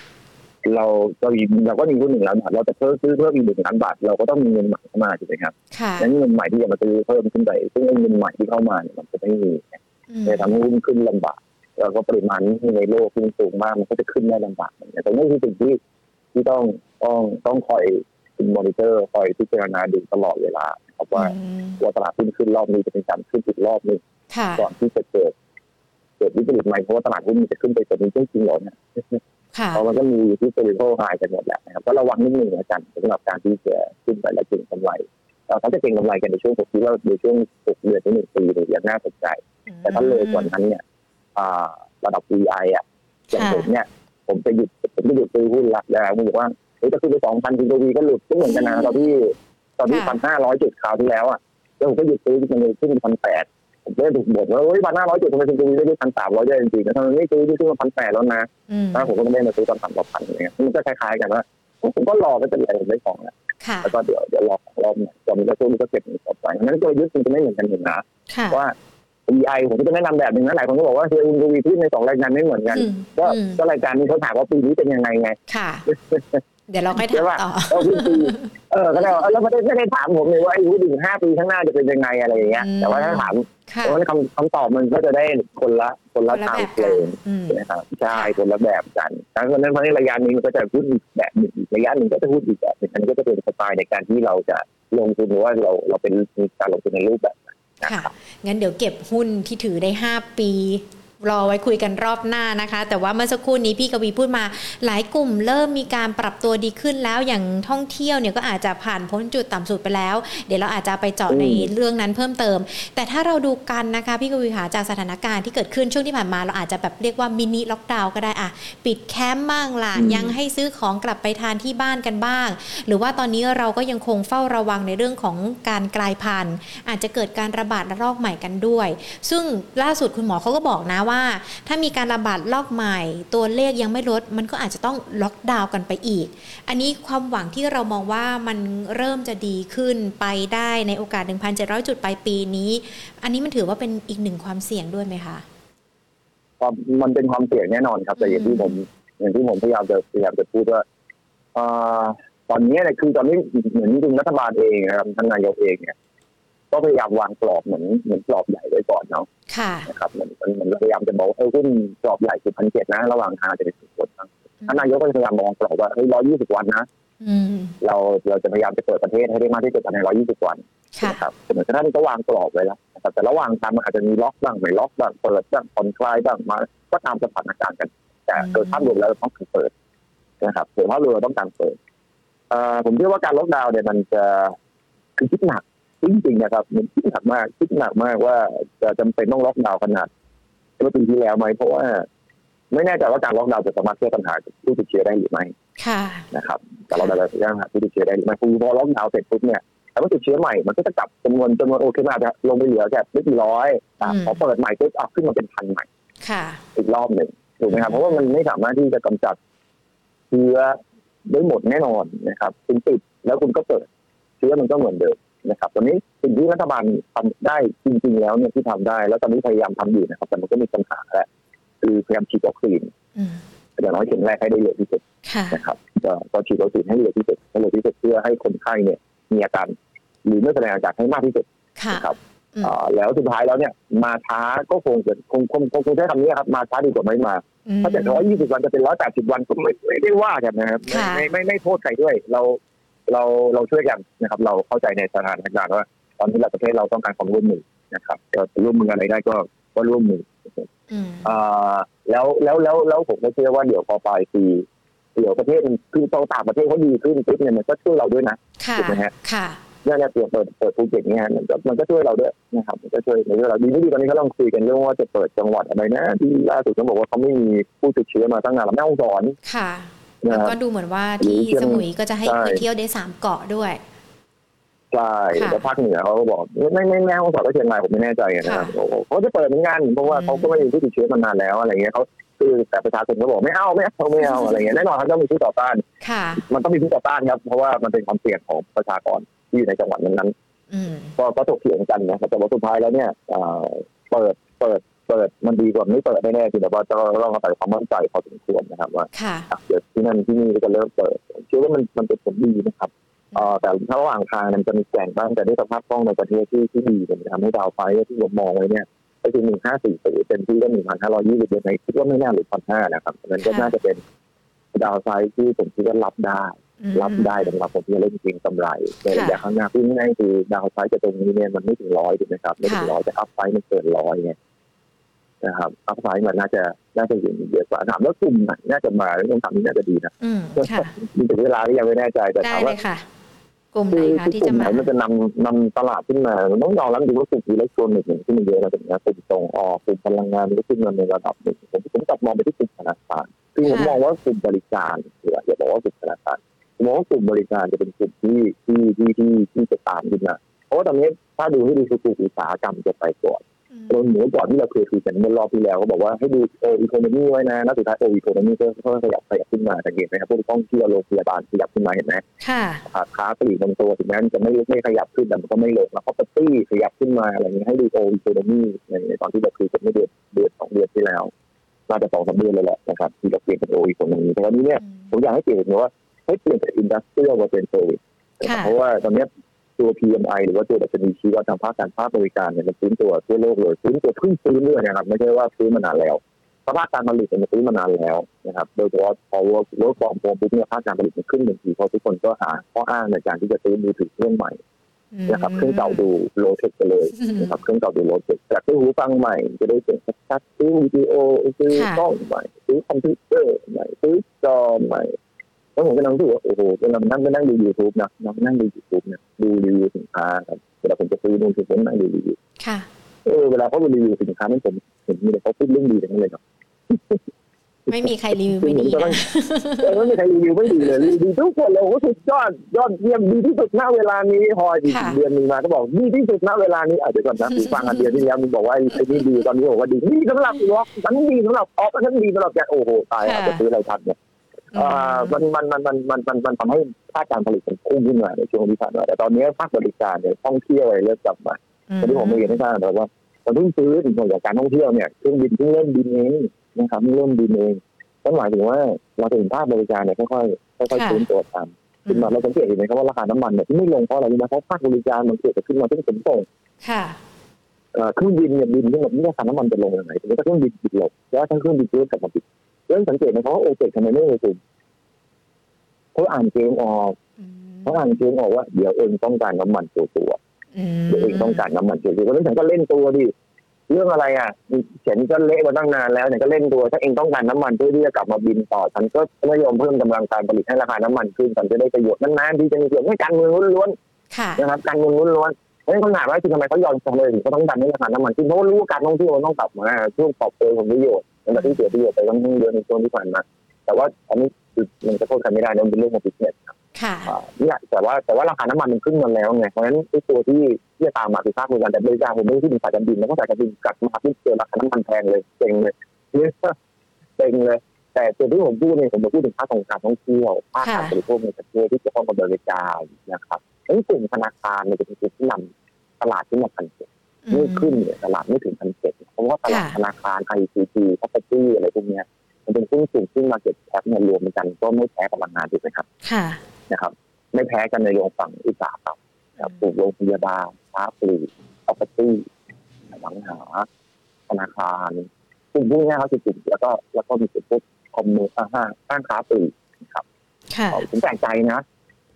เราเรามีเราก็มีหุ้นหนึ่งล้านบาทเราจะเพิ่มซื้อเพิ่มอีกหนึ่งล้านบาท เราก็ต้องมีเงินใหม่เข้ามาถูกไหมครับค่ะนั้นเงินใหม่ที่จะมาซื้อเพิ่มขึ้นไปซึ่งไอ้เงินใหม่ที่เข้ามาเนี่ยมันจะไม่มีอืมเลยทำให้หุ้นขึ้นลำบากแล้วก็ปริมาณที่ในโลกขึ้นสูงมากมันก็จะขึ้นได้ลำบากเหมือนกันแต่นี่คือสิ่งที่ ที่ต้องต้องต้องคอยคุมอนิเตอร์คอยพิจารณาดูตลอดเวลานะครับว่าอืมว่าตลาดหุ้นขึ้นรอบนี้จะเป็นการขึ้นอีกรอบหนึงค่ะก่อนที่จะเกิดเกิดวิกฤตใหม่เพราะว่าตลาดหุ้นมันจะขึ้นไปตรงนี้จริงๆเหรอเนี่ยค่ะเพราะมันก็มีที่เซอร์วิโไฮกันหมดแหละนะครับก็ระวังนิดนึงนะจันสำหรับการที่จะขึ้นไปและเก็งกำไรเอ่อเขาจะเก็งกำไรกันในช่วงผมคิดว่าในช่วงหกเดือนถึงหนึ่งปีเนี่ยยังน่าสนใจ แต่ถ้าเลยกว่านั้นเนี่ยอ่าระดับ VI อะอย่างผมเนี่ย ผมจะหยุดผมจะหยุดซื้อหุ้นละแล้วผมบอกว่าเฮ้ยจะขึ้นไปสองพันทีวีก็หลุดก็เหมือนกันนะตอนที่ตอนที่พันห้าร้อยจุดคราวที่แล้วอะแล้วผมก็หยุดซื้อมันเลยขึ้นพันแปดผมก็เลยถูกบ่นว่าเฮ้ยพันห้าร้อยจุดทำไมทีวีได้พันสามร้อยได้จริงๆนะทำไมไม่ซื้อที่ขึ้นมาพันแปดแล้วนะอืมแล้วผมก็ไม่ได้มาซื้อตอนต่ำกว่าพันอย่างเงี้ยมันก็คล้ายๆกันว่าผมก็รอไม่เป็นไรผมได้ของแล้วค่ะแล้วก็เดี๋ยวเดี๋ยวรอของรอบหนึ่งตอนนี้ก็ช่วงนี้ก็เก็บเงินสดไปงั้นตัวยึดจริงจะไม่เหมือนกันหนึ่งนะค่ะว่า PI ผมก็จะแนะนำแบบหนึ่งนะหลายคนก็บอกว่าเฮียคุณกวีพูดในสองรายการไม่เหมือนกันอืมก็อืมก็รายการนี้เขาถามว่าปีนี้เป็นยังไงไงค่ะ เดี๋ยวเราค่อยใช่ถามป่ะต่อเออคุณปีเออก็ได้ว่าเออแล้วไม่ได้ไม่ได้ถามผมเลยว่าไอ้พูดถึงห้าปีข้างหน้าจะเป็นยังไงอะไรอย่างเงี้ยอืมแต่ว่าถ้าถามค่ะเพราะว่าคำคำตอบมันก็จะได้คนละคนละคนละทางแบบเพลกันงอืมนะครับใช่คนละแบบกันดังนั้นเพราะฉะนั้นระยะนี้มันก็จะพูดอีกแบบหนึ่งอีกระยะหนึ่งก็จะพูดอีกแบบหนึ่งอันนี้ก็จะเป็นสไตล์ในการที่เราจะลงทุนหรือว่าเราเราเป็นมีการลงทุนในรูปแบบนั้นนะ ค่ะ งั้นเดี๋ยวเก็บหุ้นที่ถือได้ 5 ปี รอไว้คุยกันรอบหน้านะคะ แต่ว่าเมื่อสักครู่นี้พี่กวีพูดมา หลายกลุ่มเริ่มมีการปรับตัวดีขึ้นแล้วอย่างท่องเที่ยวเนี่ยก็อาจจะผ่านพ้นจุดต่ำสุดไปแล้ว เดี๋ยวเราอาจจะไปเจาะอืมในเรื่องนั้นเพิ่มเติม แต่ถ้าเราดูกันนะคะพี่กวีหาจากสถานการณ์ที่เกิดขึ้นช่วงที่ผ่านมาเราอาจจะแบบเรียกว่ามินิล็อกดาวน์ก็ได้อะปิดแคมป์บ้างล่ะยังให้ซื้อของกลับไปทานที่บ้านกันบ้าง หรือว่าตอนนี้เราก็ยังคงเฝ้าระวังในเรื่องของการกลายพันธุ์อาจจะเกิดการระบาดระลอกใหม่กันด้วย ซึ่งล่าสุดคุณหมอเขาก็บอกนะว่าถ้ามีการระบาดระลอกใหม่ ตัวเลขยังไม่ลด มันก็อาจจะต้องล็อกดาวน์กันไปอีก อันนี้ความหวังที่เรามองว่ามันเริ่มจะดีขึ้นไปได้ในโอกาส 1,700 จุดปลายปีนี้ อันนี้มันถือว่าเป็นอีกหนึ่งความเสี่ยงด้วยไหมคะความมันเป็นความเสี่ยงแน่นอนครับ แต่อย่างที่ผมอย่างที่ผมพยายามจะพยายามจะพูดว่าเอ่อตอนนี้เนี่ยคือตอนนี้เหมือนจริงๆรัฐบาลเองนะครับท่านนายกเองเนี่ย ก็พยายามวางกรอบเหมือนเหมือนกรอบใหญ่ไว้ก่อนเนาะ ค่ะนะครับเหมือนเหมือนเหมือนพยายามจะบอกว่าเออหุ้นกรอบใหญ่คือพันเจ็ดนะ ระหว่างทางจะเป็นสุดนะท่านนายกก็พยายามมองกรอบว่าเฮ้ยร้อยยี่สิบวันนะอืมเราเราจะพยายามจะเปิดประเทศให้ได้มากที่สุดภายในร้อยยี่สิบวันค่ะนะครับเหมือนท่านก็วางกรอบไว้แล้วนะครับแต่ระหว่างทางมันอาจจะมีล็อกบ้างไม่ล็อกบ้างเปิดบ้างผ่อนคลายบ้างมาก็ตามสถานการณ์กัน แต่โดยภาพรวมแล้วเราต้องการเปิดนะครับโดยภาพรวมเราต้องการเปิดเอ่อผมเชื่อว่าการล็อกดาวน์เนี่ยมันจะคือคิดหนัก จริงๆนะครับ มันคิดหนักมากคิดหนักมากว่าจะจำเป็นต้องล็อกดาวน์ขนาดเมื่อปีที่แล้วไหมเพราะว่า ไม่แน่ใจว่าการล็อกดาวน์จะสามารถแก้ปัญหาผู้ติดเชื้อได้หรือไม่ค่ะนะครับแต่เราจะแก้ปัญหาผู้ติดเชื้อได้หรือไม่คือพอล็อกดาวน์เสร็จปุ๊บเนี่ยถ้าว่าติดเชื้อใหม่มันก็จะกลับจำนวนจำนวนโอเคมันอาจจะลงไปเหลือแค่ไม่กี่ร้อยอะอืมพอเปิดใหม่ปุ๊บอะขึ้นมาเป็นพันใหม่ค่ะอีกรอบหนึ่งถูกไหมครับเพราะว่ามันไม่สามารถที่จะกำจัดเชื้อได้หมดแน่นอนนะครับ คุณติดแล้วคุณก็เปิด เชื้อมันก็เหมือนเดิม นะครับตอนนี้สิ่งที่รัฐบาลทำได้จริง ๆ แล้วเนี่ยที่ทำได้ แล้วตอนนี้พยายามทำอยู่นะครับแต่มันก็มีปัญหาแหละคือพยายามฉีดวัคซีนอืมอย่างน้อยเข็มแรกให้ได้เร็วที่สุดค่ะนะครับก็ก็ฉีดวัคซีนให้เร็วที่สุดให้เร็วที่สุดเพื่อให้คนไข้เนี่ย มีอาการหรือไม่แสดงอาการให้มากที่สุดค่ะนะครับอืมอ่าแล้วสุดท้ายแล้วเนี่ยมาช้าก็คงจะคงคงคงคงใช้คำนี้ครับมาช้าดีกว่าไม่มา ถ้าจากร้อยยี่สิบวันจะเป็นร้อยแปดสิบวันก็ไม่ไม่ได้ว่ากันนะครับไม่ค่ะไม่ไม่ไม่โทษใครด้วย เรา เราเราช่วยกันนะครับ เราเข้าใจในสถานการณ์ว่า ตอนนี้เราประเทศเราต้องการความร่วมมือนะครับก็ร่วมมืออะไรได้ก็ก็ร่วมมืออืมอ่าแล้วแล้วแล้วแล้วผมก็เชื่อว่าเดี๋ยวพอปลายปีเดี๋ยวประเทศมันคือตต่างประเทศเขาดีขึ้นปุ๊บเนี่ยมันก็ช่วยเราด้วยนะค่ะถูกไหมฮะค่ะเนี่ยเนี่ยเตรียมเปิดเปิดภูเก็ตเนี่ยมันก็มันก็ช่วยเราด้วยนะครับมันก็ช่วยในเรื่องเราดีไม่ดีตอนนี้เขาลองคุยกันเรื่องว่าจะเปิดจังหวัดอะไรนะที่ล่าสุดเขาบอกว่าเขาไม่มีผู้ติดเชื้อมาตั้งนานแล้วแม่ฮ่องสอนค่ะนะ แล้วครับก็ดูเหมือนว่าที่หรือเชียงสมุยก็จะให้ใช่ไปเที่ยวได้สามเกาะด้วยใช่ค่ะแล้วภาคเหนือเขาก็บอกไม่ไม่ไม่แม่ฮ่องสอนก็เชียงรายผมไม่แน่ใจนะครับค่ะบอกว่าเขาจะเปิดเหมือนกันเพราะว่าอืมเขาก็ไม่มีผู้ติดเชื้อมานานแล้วอะไรเงี้ยเขาคือแต่ประชาชนก็บอกไม่เอาไม่เอาไม่เอาอะไรเงี้ยแน่นอนเขาต้องมีผู้ต่อต้านค่ะมันต้องมีผู้ต่อต้านครับเพราะว่ามันเป็นความเสี่ยงของประชากรที่อยู่ในจังหวัดนั้นอืมๆก็ก็ถกเถียงกันนะครับแต่ว่าสุดท้ายแล้วเนี่ยเอ่อเปิดเปิด เปิดมันดีกว่าไม่เปิดแน่ๆคือแต่ว่าจะต้องอาศัยความมั่นใจพอสมควรนะครับว่าค่ะอะเดี๋ยวที่นั่นที่นี่ก็จะเริ่มเปิดผมเชื่อว่ามันมันเป็นผลดีนะครับเอ่อแต่ถ้าระหว่างทางมันจะมีแก่งบ้างแต่ด้วยสภาพคล่องในประเทศที่ที่ดีเนี่ยมันทำให้ดาวไฟที่ผมมองไว้เนี่ยก็คือหนึ่งห้าสี่ศูนย์เป็นที่ก็หนึ่งพันห้าร้อยยี่สิบเดือนไหนคิดว่าไม่น่าหรือพันห้านะครับดังนั้นก็ค่ะน่าจะเป็นดาวไซด์ที่ผมคิดว่ารับได้อืมรับได้สำหรับผมที่จะเล่นจริงกำไรในระยะค่ะข้างหน้าพูดง่ายๆคือดาวไซด์จะตรงนี้เนี่ยมันไม่ถึงร้อยถูกไหมครับไม่ถึงค่ะร้อยแต่อัพไซด์มันเกินร้อยไง นะครับอัพไซด์มันน่าจะน่าจะอยู่เยอะกว่าถามแล้วกลุ่มไหนน่าจะมาเรื่องคำนี้น่าจะดีนะอืมค่ะมีถึงเวลาที่ยังไม่แน่ใจแต่ได้ถามเลว่ายค่ะกลุ่มไหนคือคะคืที่อกลุ่จะมไหนมามันจะนำนำตลาดขึ้นมามันต้องยอมรับดีว่ากลุ่มอิเล็กทรอนิกส์เนี่ยที่มันเยอะนะเป็นนะกลุ่มส่งออกกลุ่มพลังงานมันก็ขึ้นมาในระดับหนึ่งผมผมกลับมองไปที่กลุ่มธนาคารคือผมค่ะมองว่ากลุ่มบริการหรืออย่าบอกว่ากลุ่มธนาคารผมมองว่ากลุ่มบริการจะเป็นกลุ่มที่ที่ที่ที่ที่จะตามขึ้นมาเพราะว่าตอนนี้ถ้าดูให้ดีคือกลุ่มอุตสาหกรรมจะไปก่อน อืมโดนหมูก่อนที่เราเคยคุยกันเมื่อรอบที่แล้วก็บอกว่าให้ดูโออีโคโนมีไว้นะแล้วสุดท้ายโออีโคโนมีก็ค่อยๆขยับขยับขึ้นมาสังเกตไหมครับพวกท่องเที่ยวโรงพยาบาลขยับขึ้นมาเห็นไหมค่ะขาค้าปลีกบางตัวถึงแม้มันจะไม่ไม่ขยับขึ้นแต่มันก็ไม่ลงแล้วก็ปตี้ขยับขึ้นมาอะไรอย่างนี้ให้ดูโออีโคโนมีในในตอนที่เราคุยกันเมื่อเดือนเดือนสองเดือนที่แล้วน่าจะสองสามเดือนเลยแหละนะครับที่เราเปลี่ยนเป็นโออีโคโนมีแต่วันนี้เนี่ยผมอยากให้เปลี่ยนเป็นว่าให้เปลี่ยนจาก industrial มาเป็น service ค่ะเพราะว่าตอนเนี้ย ตัว PMI หรือว่าตัวดัชนีชี้วัดทางภาคการภาคบริการเนี่ยมันฟื้นตัวทั่วโลกเลยฟื้นตัวเพิ่งฟื้นด้วยนะครับไม่ใช่ว่าฟื้นมานานแล้วสภาพการผลิตเนี่ยมันฟื้นมานานแล้วนะครับโดยเฉพาะพอ work work from home ปุ๊บเนี่ยภาคการผลิตมันขึ้นหนึ่งทีเพราะทุกคนก็หาข้ออ้างในการที่จะซื้อมือถือเครื่องใหม่นะครับเครื่องเก่าดู low-tech ไปเลยนะครับเครื่องเก่าดู low-tech จากซื้อหูฟังใหม่จะได้เสียงชัดๆซื้อวิดีโอซื้อกล้องใหม่ซื้อคอมพิวเตอร์ใหม่ซื้อจอใหม่ แล้วผมก็นั่งดูว่าโอ้โหเวลานั่งก็นั่งดูยูทูบนะนั่งนั่งดูยูทูบเนี่ยดูรีวิวสินค้าครับเวลาผมจะซื้อนู่นซื้อนี่นั่งดูรีวิวค่ะเออเวลาเขาไปรีวิวสินค้านี่ผมเห็นมีแต่เขาพูดเรื่องดีทั้งนั้นเลยครับไม่มีใครรีวิวไม่ดีนะเออไม่มีใครรีวิวไม่ดีเลยรีวิวทุกคนเลยโอ้โหสุดยอดยอดเยี่ยมดีที่สุดณเวลานี้พออีกค่ะเดือนหนึงมาก็บอกดีที่สุดณเวลานี้อาจจะเดี๋ยวก่อนนะผมฟังอันเดือนที่แล้วมันบอกว่าไอ้ไอ้นี่ดีตอนนี้บอกว่าดีดีสำหรับล็อกฉันดีสำหรับออฟฉันดีสำหรับแกโอ้โหตายอาจจะซื้ออะไรทันเนี่ยอ่า มันมันมันมันมันมันมันทำให้ภาคการผลิตมันพุ่งขึ้นมาในช่วงที่ผ่านมาแต่ตอนนี้ภาคบริการเนี่ยท่องเที่ยวอะไรเริ่มกลับมาอืมตอนที่ผมไม่เรียนให้ทราบแต่ว่าตอนเพิ่งซื้อถึงจากการท่องเที่ยวเนี่ยเครื่องบินเพิ่งเริ่มบินเองนะครับเพิ่งเริ่มบินเองนั่นหมายถึงว่าเราจะเห็นภาคบริการเนี่ยค่อยๆค่อยๆฟื้นตัวตามขึ้นมาเราสังเกตเห็นไหมครับว่าราคาน้ำมันเนี่ยที่ไม่ลงเพราะอะไรรู้ไหมเพราะภาคบริการมันเกิดขึ้นมาที่ขนส่งค่ะเอ่อเครื่องบินเนี่ยบินที่แบบนี่ราคาน้ำมันจะลงยังไงถึงถ้าเครื่องบินบิดลงแล้วถ้าเครื่องบินซื้อกลับมาบิด เรื่องสังเกตไหมครับว่าโอเปกทำไมไม่โอซูมเขาอ่านเกมออกอืมเขาอ่านเกมออกว่าเดี๋ยวเองต้องการน้ำมันตัวตัวอืมเดี๋ยวเองต้องการน้ำมันตัวตัวแล้วฉันก็เล่นตัวดิเรื่องอะไรอะฉันก็เละมาตั้งนานแล้วเนี่ยก็เล่นตัวถ้าเองต้องการน้ำมันเพื่อที่จะกลับมาบินต่อฉันก็ไม่ยอมเพิ่มกำลังการผลิตให้ราคาน้ำมันขึ้นฉันจะได้ประโยชน์นานๆที่จะมีประโยชน์ไม่การเมืองล้วนค่ะๆนะครับการเมืองล้วนๆเพราะฉะ นั้นเขาถามว่าคือทำไมเขายอมทำเลยถึงเขาต้องดันให้ราคาน้ำมันขึ้นเพราะว่ารู้ว่าการท่องเที่ยวมันต้องกลับมาช่วงปอบเปผลประโยชน์แต่ที่เสียประโยชน์ไปค่อนข้างเยอะในช่วงที่ผ่านมาแต่ว่าอันนี้คือมันจะโทษกันไม่ได้นะมันเป็นเรื่องของบิสเนสค่ะอ่าเนี่ยแต่ว่าแต่ว่าราคาน้ำมันมันขึ้นมาแล้วไงเพราะฉะนั้นไอ้ตัวที่ที่จะตามมาคือภาคบริการแต่บริการผมไม่ได้ที่เป็นสายการบินแล้วก็สายการบินกลับมาที่เจอราคาน้ำมันแพงเลยเจ๋งเลยเนี่ยเจ๋งเลย แต่ตัวที่ผมพูดเนี่ยผมจะพูดถึงภาคของการท่องเที่ยวภาคการบริโภคในประเทศที่เกี่ยวข้องกับบริการนะครับทั้งกลุ่มธนาคารเนี่ยจะเป็นกลุ่มที่นำ ตลาดที่มาพันเจ็ดไม่ขึ้นเนี่ยตลาดไม่ถึงพันเจ็ดเพราะว่าตลาดธนาคาร ICT property อะไรพวกเนี้ยมันเป็นหุ้นกลุ่มที่ market cap เนี่ยรวมกันก็ไม่แพ้พลังงานถูกไหมครับค่ะนะครับ ไม่แพ้กันในโรงฝั่งอุตสาหกรรมนะครับปลูกโรงพยาบาลค้าปลีกออฟฟิศอสังหาธนาคารกลุ่มพวกนี้เขาจะกลุ่มแล้วก็แล้วก็มีกลุ่มพวก commerce ห้างห้างค้าปลีกนะครับค่ะผมแปลกใจนะ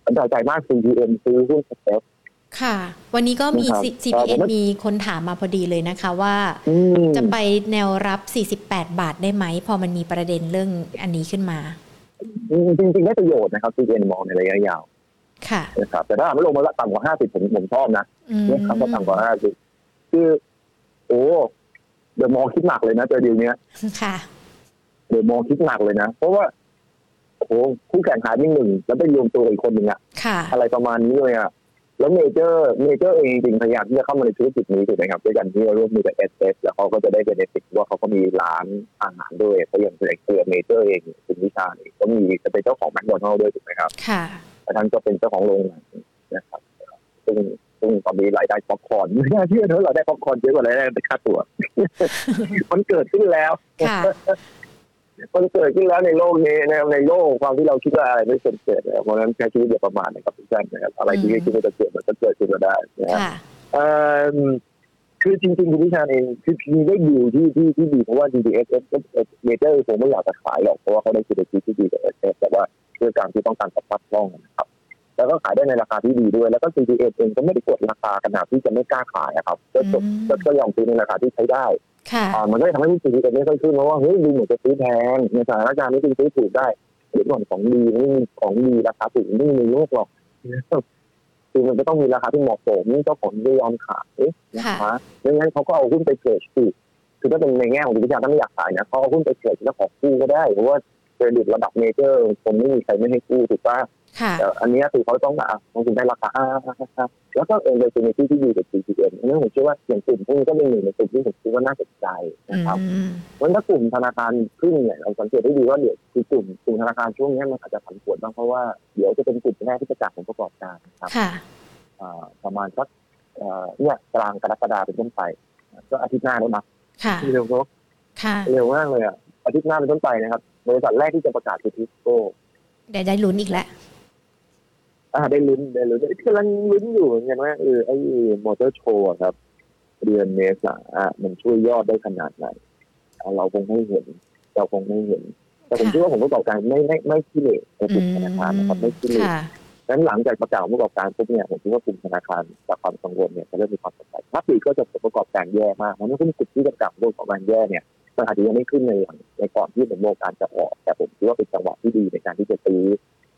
ผมแปลกใจมาก CPM ซื้อหุ้นสเตป ค่ะ วันนี้ก็มีนะครับ CPN ผมว่ามีคนถามมาพอดีเลยนะคะว่าอืมจะไปแนวรับ 48 บาทได้ไหม พอมันมีประเด็นเรื่องอันนี้ขึ้นมา จริงๆได้ประโยชน์นะครับ CPM มองในระยะยาว ค่ะนะครับแต่ถ้าไม่ลงมาละต่ำกว่า 50 ผมผมชอบนะอืมเนี่ยครับก็ต่ำกว่า 50 คือ โอ้เดี๋ยวมองคิดหนักเลยนะเจอดีลเนี้ยค่ะเดี๋ยวมองคิดหนักเลยนะ เพราะว่าโอ้โหคู่แข่งหายไปหนึ่งแล้วไปรวมตัวอีกคนหนึ่งอะค่ะอะไรประมาณนี้เลยอะ แล้วเมเจอร์เมเจอร์เองจริงๆพยายามที่จะเข้ามาในธุรกิจนี้ถูกไหมครับด้วยกันที่ร่วมมือกับเอสเอสแล้วเขาก็จะได้เป็นเอฟิกว่าเขาก็มีร้านอาหารด้วยเพราะอย่างตัวเเมเจอร์เองคุณวิชาเนี่ยก็มีจะเป็นเจ้าของแมคโดนัลด์ด้วยถูกไหมครับค่ะแต่ท่านก็เป็นเจ้าของโรงหนังนะครับซึ่งซึ่งตอนนี้รายได้ป๊อปคอร์นไม่น่าเชื่อเนอะเราได้ป๊อปคอร์นเยอะกว่ารายได้ในค่าตัว มันเกิดขึ้นแล้วค่ะ มันเกิดขึ้นแล้วในโลกนี้นะครับในโลกความที่เราคิดว่าอะไรไม่เคยเกิดนะครับเพราะฉะนั้นใช้ชีวิตอย่าประมาทนะครับทุกท่านนะครับอะไรที่ไม่คิดว่าจะเกิดมันก็เกิดขึ้นมาได้นะครับค่ะเอิ่มคือจริงๆคุณวิชาญเองคือพีได้ดีลที่ที่ที่ดีเพราะว่า DDS เมเจอร์ผมไม่อยากจะขายหรอกเพราะว่าเขาได้คุณภาพที่ดีกับ SS แต่ว่าด้วยการที่ต้องการปรับปรุงนะครับแล้วก็ขายได้ในราคาที่ดีด้วย แล้วก็ CPS เองก็ไม่ได้กดราคาขนาดที่จะไม่กล้าขายอะครับก็จบอืมก็ก็ยอมซื้อในราคาที่ใช้ได้ค่ะอ่า มันก็เลยทำให้ CPS ไม่ค่อยขึ้นเพราะว่าเฮ้ยดูเหมือนจะซื้อแพงในสถานการณ์นี้คุณซื้อถูกได้เดี๋ยวก่อนของดีไม่มีของดีราคาถูกไม่มีในโลกหรอกคือมันจะต้องมีราคาที่เหมาะสมเจ้าของจะยอมขายนะคะไม่งั้นเขาก็เอาหุ้นไป trade สิคือถ้าเป็นในแง่ของวิชาถ้าไม่อยากขายนะเขาเอาหุ้นไป trade เจ้าของคู่ก็ได้เพราะว่าเครดิตระดับเมเจอร์คงไม่มีใครไม่ให้กู้ถูกป่ะค่ะ แต่อันนี้คือเขาต้องมาลงทุนได้ราคาครับแล้วก็เอ็นเดอร์เนที่ที่ดีกับ CPM อันนี้ผมเชื่อว่าอย่างกลุ่มพวกนี้ก็เป็นหนึ่งในกลุ่มที่ผมคิดว่าน่าสนใจนะครับอืมเพราะถ้ากลุ่มธนาคารขึ้นเนี่ยเราสังเกตได้ดีว่าเดี๋ยวคือกลุ่มกลุ่มธนาคารช่วงนี้มันอาจจะผันผวนบ้างเพราะว่าเดี๋ยวจะเป็นกลุ่มแรกที่จะจ่ายผลประกอบการครับค่ะประมาณสักเนี่ยกลางกรกฎาเป็นต้นไป ก็อาทิตย์หน้าแล้วนะค่ะเร็วก็ค่ะเร็วมากเลยอะอาทิตย์หน้าเป็นต้นไปนะครับบริษัทแรกที่จะประกาศคือทิสโก้เดี๋ยวได้ลุ้นอีกแล้ว อ่าได้ลุ้นได้ลุ้นกำลังลุ้นอยู่เหมือนกันว่าเออไอ้มอเตอร์โชว์ครับ เดือนเมษามันช่วยยอดได้ขนาดไหนเราคงไม่เห็น เราคงไม่เห็น แต่ผมคิดว่าผมประกอบการไม่ไม่ไม่ขี้เหร่ในกลุ่มธนาคารนะครับไม่ขี้เหร่ค่ะดังนั้นหลังจากประกาศผู้ประกอบการปุ๊บเนี่ยผมคิดว่ากลุ่มธนาคารจากความกังวลเนี่ยจะเริ่มมีความสนใจถ้าปีก็จะผลประกอบการแย่มากเพราะฉะนั้นกลุ่มที่ประกาศผู้ประกอบการแย่เนี่ยมันอาจจะยังไม่ขึ้นในในก่อนที่ผลประกอบการจะออก แต่ผมคิดว่าเป็นจังหวะที่ดีในการที่จะซื้อ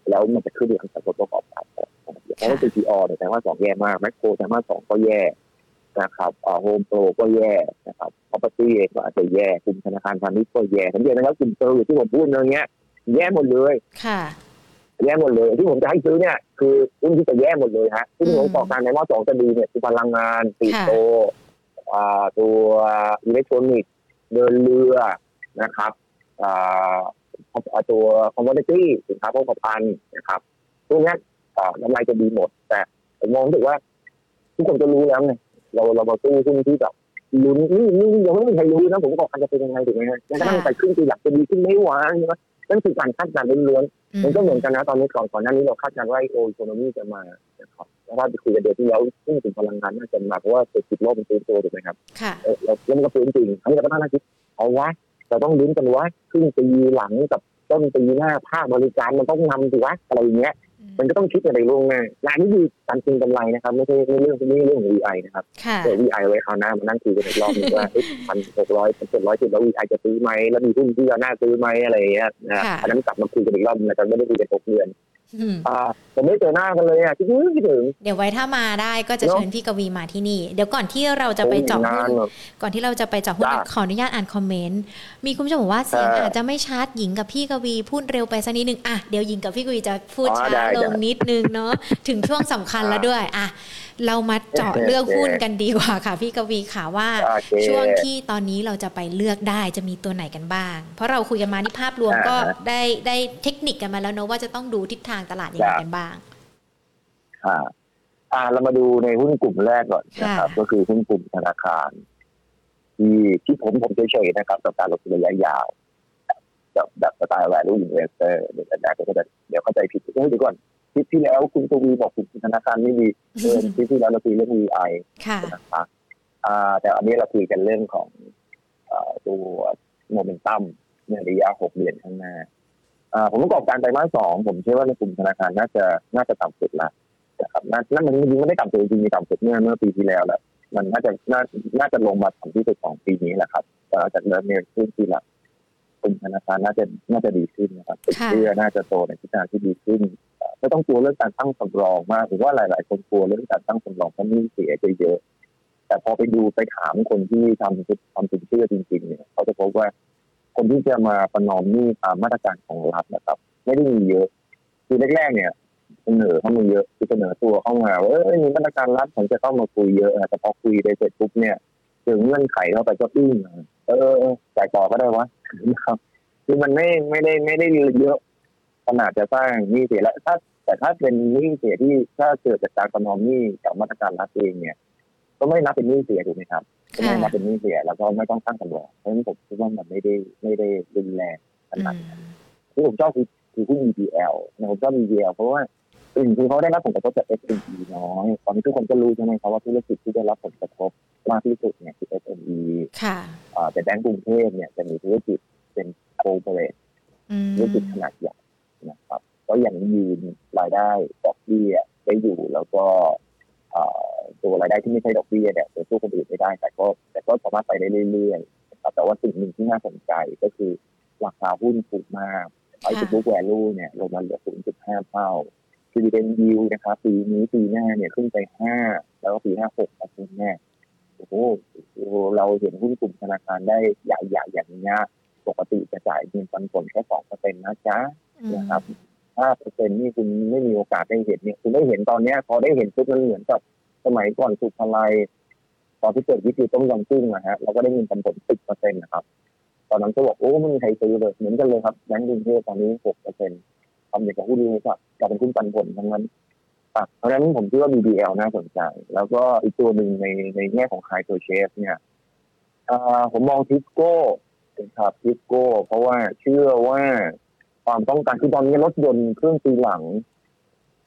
แล้วมันจะขึ้นหลังจากผลประกอบการออกเพราะว่า CPO เนี่ยแต่ว่าสองแย่มากแมคโครแต่ว่าสองก็แย่นะครับโฮมโปรก็แย่นะครับ property เองก็อาจจะแย่กลุ่มธนาคารพาณิชย์ก็แย่สังเกตนะครับกลุ่มเซอร์วิสที่ผมพูดเนี้ยแย่หมดเลยค่ะแย่หมดเลย ที่ผมจะให้ซื้อเนี่ยคือหุ้นที่จะแย่หมดเลยฮะหุ้นของต่อการในมอสองจะดีเนี่ยคือพลังงานปิโตอ่าตัวอิเล็กทรอนิกส์เดินเรือนะครับอ่า ตัวคอมมอดิตี้สินค้าโภคภัณฑ์นะครับพวกนี้กำไรจะดีหมด แต่ผมมองถึงว่า ทุกคนจะรู้แล้วไงเราเรามาสู้หุ้นที่แบบลุ้นนี่นี่ยังไม่มีใครรู้นะผมบอกกันจะเป็นยังไงถูกไหมฮะยังก็ต้องไปขึ้นคืออยากจะดีขึ้นไม่หวานใช่ไหมนั่นคือการคาดการณ์ล้วนๆมันก็เหมือนกันนะตอนนี้ก่อนก่อนหน้านี้เราคาดการณ์ว่าโออีโคโนมีจะมานะครับแล้วว่าคุยกันเดือนที่แล้วซึ่งถึงพลังงานน่าจะมาเพราะว่าเศรษฐกิจโลกมันฟื้นตัวถูกไหมครับค่ะแล้วมันก็ฟื้นจริงอันนี้เราก็ต้องคิดเอาวะ เราต้องลุ้นกันว่าครึ่งปีหลังกับต้นปีหน้าภาคบริการมันต้องนำสิวะอะไรอย่างเงี้ย มันก็ต้องคิดอะไรลงไงงานนี้คือการจริงกำไรนะครับ ไม่ใช่ไม่เรื่องไม่เรื่องของ VI นะครับค่ะเดี๋ยว VI ไว้คราวหน้ามานั่งคุยกันอีกรอบนึงว่าพันหกร้อยเจ็ดร้อยจุดแล้ว VI จะซื้อไหมแล้วมีหุ้นที่เราน่าซื้อไหมอะไรอย่างเงี้ยนะอันนั้นกลับมาคุยกันอีกรอบนึงแต่ไม่ได้คุยกันหกเดือน อืมอ่าผมไม่เจอหน้ากันเลยอะคิดถึงคิดถึง เดี๋ยวไว้ถ้ามาได้ก็จะเนอะเชิญพี่กวีมาที่นี่ เดี๋ยวก่อนที่เราจะไปเจาะหุ้นก่อนที่เราจะไปเจาะหุ้นจ้าขออนุญาตอ่านคอมเมนต์ มีคุณผู้ชมบอกว่าเสียงเออออาจจะไม่ชัดหญิงกับพี่กวีพูดเร็วไปสักนิดนึงอะเดี๋ยวหญิงกับพี่กวีจะพูดอ๋อช้าได้ลงได้นิดนึงเนาะถึงช่วงสำคัญอ่าแล้วด้วยอะ เรามาเจาะโอเคเรื่องหุ้นโอเคกันดีกว่าค่ะ พี่กวีค่ะว่าโอเคช่วงที่ตอนนี้เราจะไปเลือกได้จะมีตัวไหนกันบ้าง เพราะเราคุยกันมานี่ภาพรวมอ่าก็ได้ได้เทคนิคกันมาแล้วเนอะว่าจะต้องดูทิศทางตลาดยังไงจ้ะกันบ้างอ่าอ่าเรามาดูในหุ้นกลุ่มแรกก่อนนะครับค่ะก็คือหุ้นกลุ่มธนาคาร ที่ที่ผมผมเฉยๆนะครับกับการลงทุนระยะยาวแบบแบบสไตล์ value investor เดี๋ยวอาจารย์ก็จะเดี๋ยวเข้าใจผิดเฮ้ยเดี๋ยวก่อนค ลิปที่แล้วคุณตวีบอกคุณธนาคารไม่ดีเออคลิปที่แล้วเราคุยเรื่อง VI ค่ะนะครับอ่าแต่อันนี้เราคุยกันเรื่องของเอ่อตัวโมเมนตัมในระยะหกเดือนข้างหน้าอ่าผมประกอบการไตรมาสสองผมเชื่อว่าในกลุ่มธนาคารน่าจะน่าจะต่ำสุดละนะครับน่าน่ามันจริงๆไม่ได้ต่ำสุดจริงๆมีต่ำสุดเมื่อเมื่อปีที่แล้วแหละมันน่าจะน่าน่าจะลงมาต่ำที่สุดของปีนี้แหละครับแต่หลังจากเริ่มเนี่ยขึ้นปีละ กลุ่มธนาคารน่าจะน่าจะดีขึ้นนะครับติดค่ะเชื่อน่าจะโตในทิศทางที่ดีขึ้นเอ่อไม่ต้องกลัวเรื่องการตั้งสำรองมากผมว่าหลาย ๆ คนกลัวเรื่องการตั้งสำรองเพราะหนี่เสียเยอะๆแต่พอไปดูไปถามคนที่ทำทำสินเชื่อจริง ๆ เนี่ยเขาจะพบว่าคนที่จะมาประนอมหนี้ตามมาตรการของรัฐนะครับ ไม่ได้มีเยอะ คือแรก ๆ เนี่ยเสนอเข้ามาเยอะคือเสนอตัวเข้ามาว่าเออมีมาตรการรัฐผมจะเข้ามาคุยเยอะนะแต่พอคุยไปเสร็จปุ๊บเนี่ยถึงเงื่อนไขเข้าไปก็อึ้งนะเออจ่ายต่อก็ได้วะนะ ครับคือมันไม่ไม่ได้ไม่ได้เยอะขนาดจะสร้างหนี้เสียแล้วถ้า แต่ถ้าเป็นหนี้เสียที่ถ้าเกิดจากการประนอมหนี้จากมาตรการรัฐเองเนี่ย ก็ไม่นับเป็นหนี้เสียถูกไหมครับก็ไม่ค่ะนับเป็นหนี้เสียแล้วก็ไม่ต้องตั้งสำรองเพราะฉะนั้นผมคิดว่ามันไม่ได้ไม่ได้รุนแรงขอืนาดมนั้นที่ผมชอบคือคือหุ้น EPL นะผมชอบ EPL เพราะว่า หนึ่งคือเขาได้รับผลกระทบจาก SME น้อยตอนนี้ทุกคนก็รู้ใช่ไหมครับว่าธุรกิจที่ได้รับผลกระทบมากที่สุดเนี่ยคือ SME ค่ะอ่าแต่แบงก์กรุงเทพเนี่ยจะมีธุรกิจเป็นโคเปอเรทอืมธุรกิจขนาดใหญ่นะครับก็ยังยืนรายได้ดอกเบี้ยได้อยู่แล้วก็เอ่อตัวรายได้ที่ไม่ใช่ดอกเบี้ยเนี่ยจะสู้คนอื่นไม่ได้ แต่ก็แต่ก็สามารถไปได้เรื่อยๆนะครับแต่ว่าสิ่งหนึ่งที่น่าสนใจก็คือราคาหุ้นถูกมากไอ้ book value เนี่ยลงมาเหลือ 0.5 เท่า dividend yield นะครับปีนี้ปีหน้าเนี่ยขึ้นไป5แล้วก็ปีหน้า6นะคุณแม่โอ้โหเราเห็นหุ้นกลุ่มธนาคารได้ใหญ่ๆอย่างเงี้ยปกติจะจ่ายเงินปันผลแค่สองเปอร์เซ็นต์นะจ๊ะนะครับห้าเปอร์เซ็นต์นี่คุณไม่มีโอกาสได้เห็นเนี่ยคุณได้เห็นตอนเนี้ยพอได้เห็นปุ๊บมันเหมือนกับสมัยก่อนสุภาลัยตอนที่เกิดวิกฤตต้องยำกุ้งนะฮะเราก็ได้เงินปันผลสิบเปอร์เซ็นต์นะครับ ตอนนั้นก็บอกโอ้ไม่มีใครซื้อเลยเหมือนกันเลยครับแบงก์กรุงเทพตอนนี้หกเปอร์เซ็นต์ ทำอย่างกับหุ้นนี้ครับจะเป็นหุ้นปันผลทั้งนั้นเพราะฉะนั้นผมคิดว่า BBL น่าสนใจ แล้วก็อีกตัวหนึ่งในในแง่ของคายตัวเชฟเนี่ยผมมองทิสโก้ครับทิสโก้ เพราะว่าเชื่อว่าความต้องการคือตอนนี้รถยนต์เครื่องตีหลัง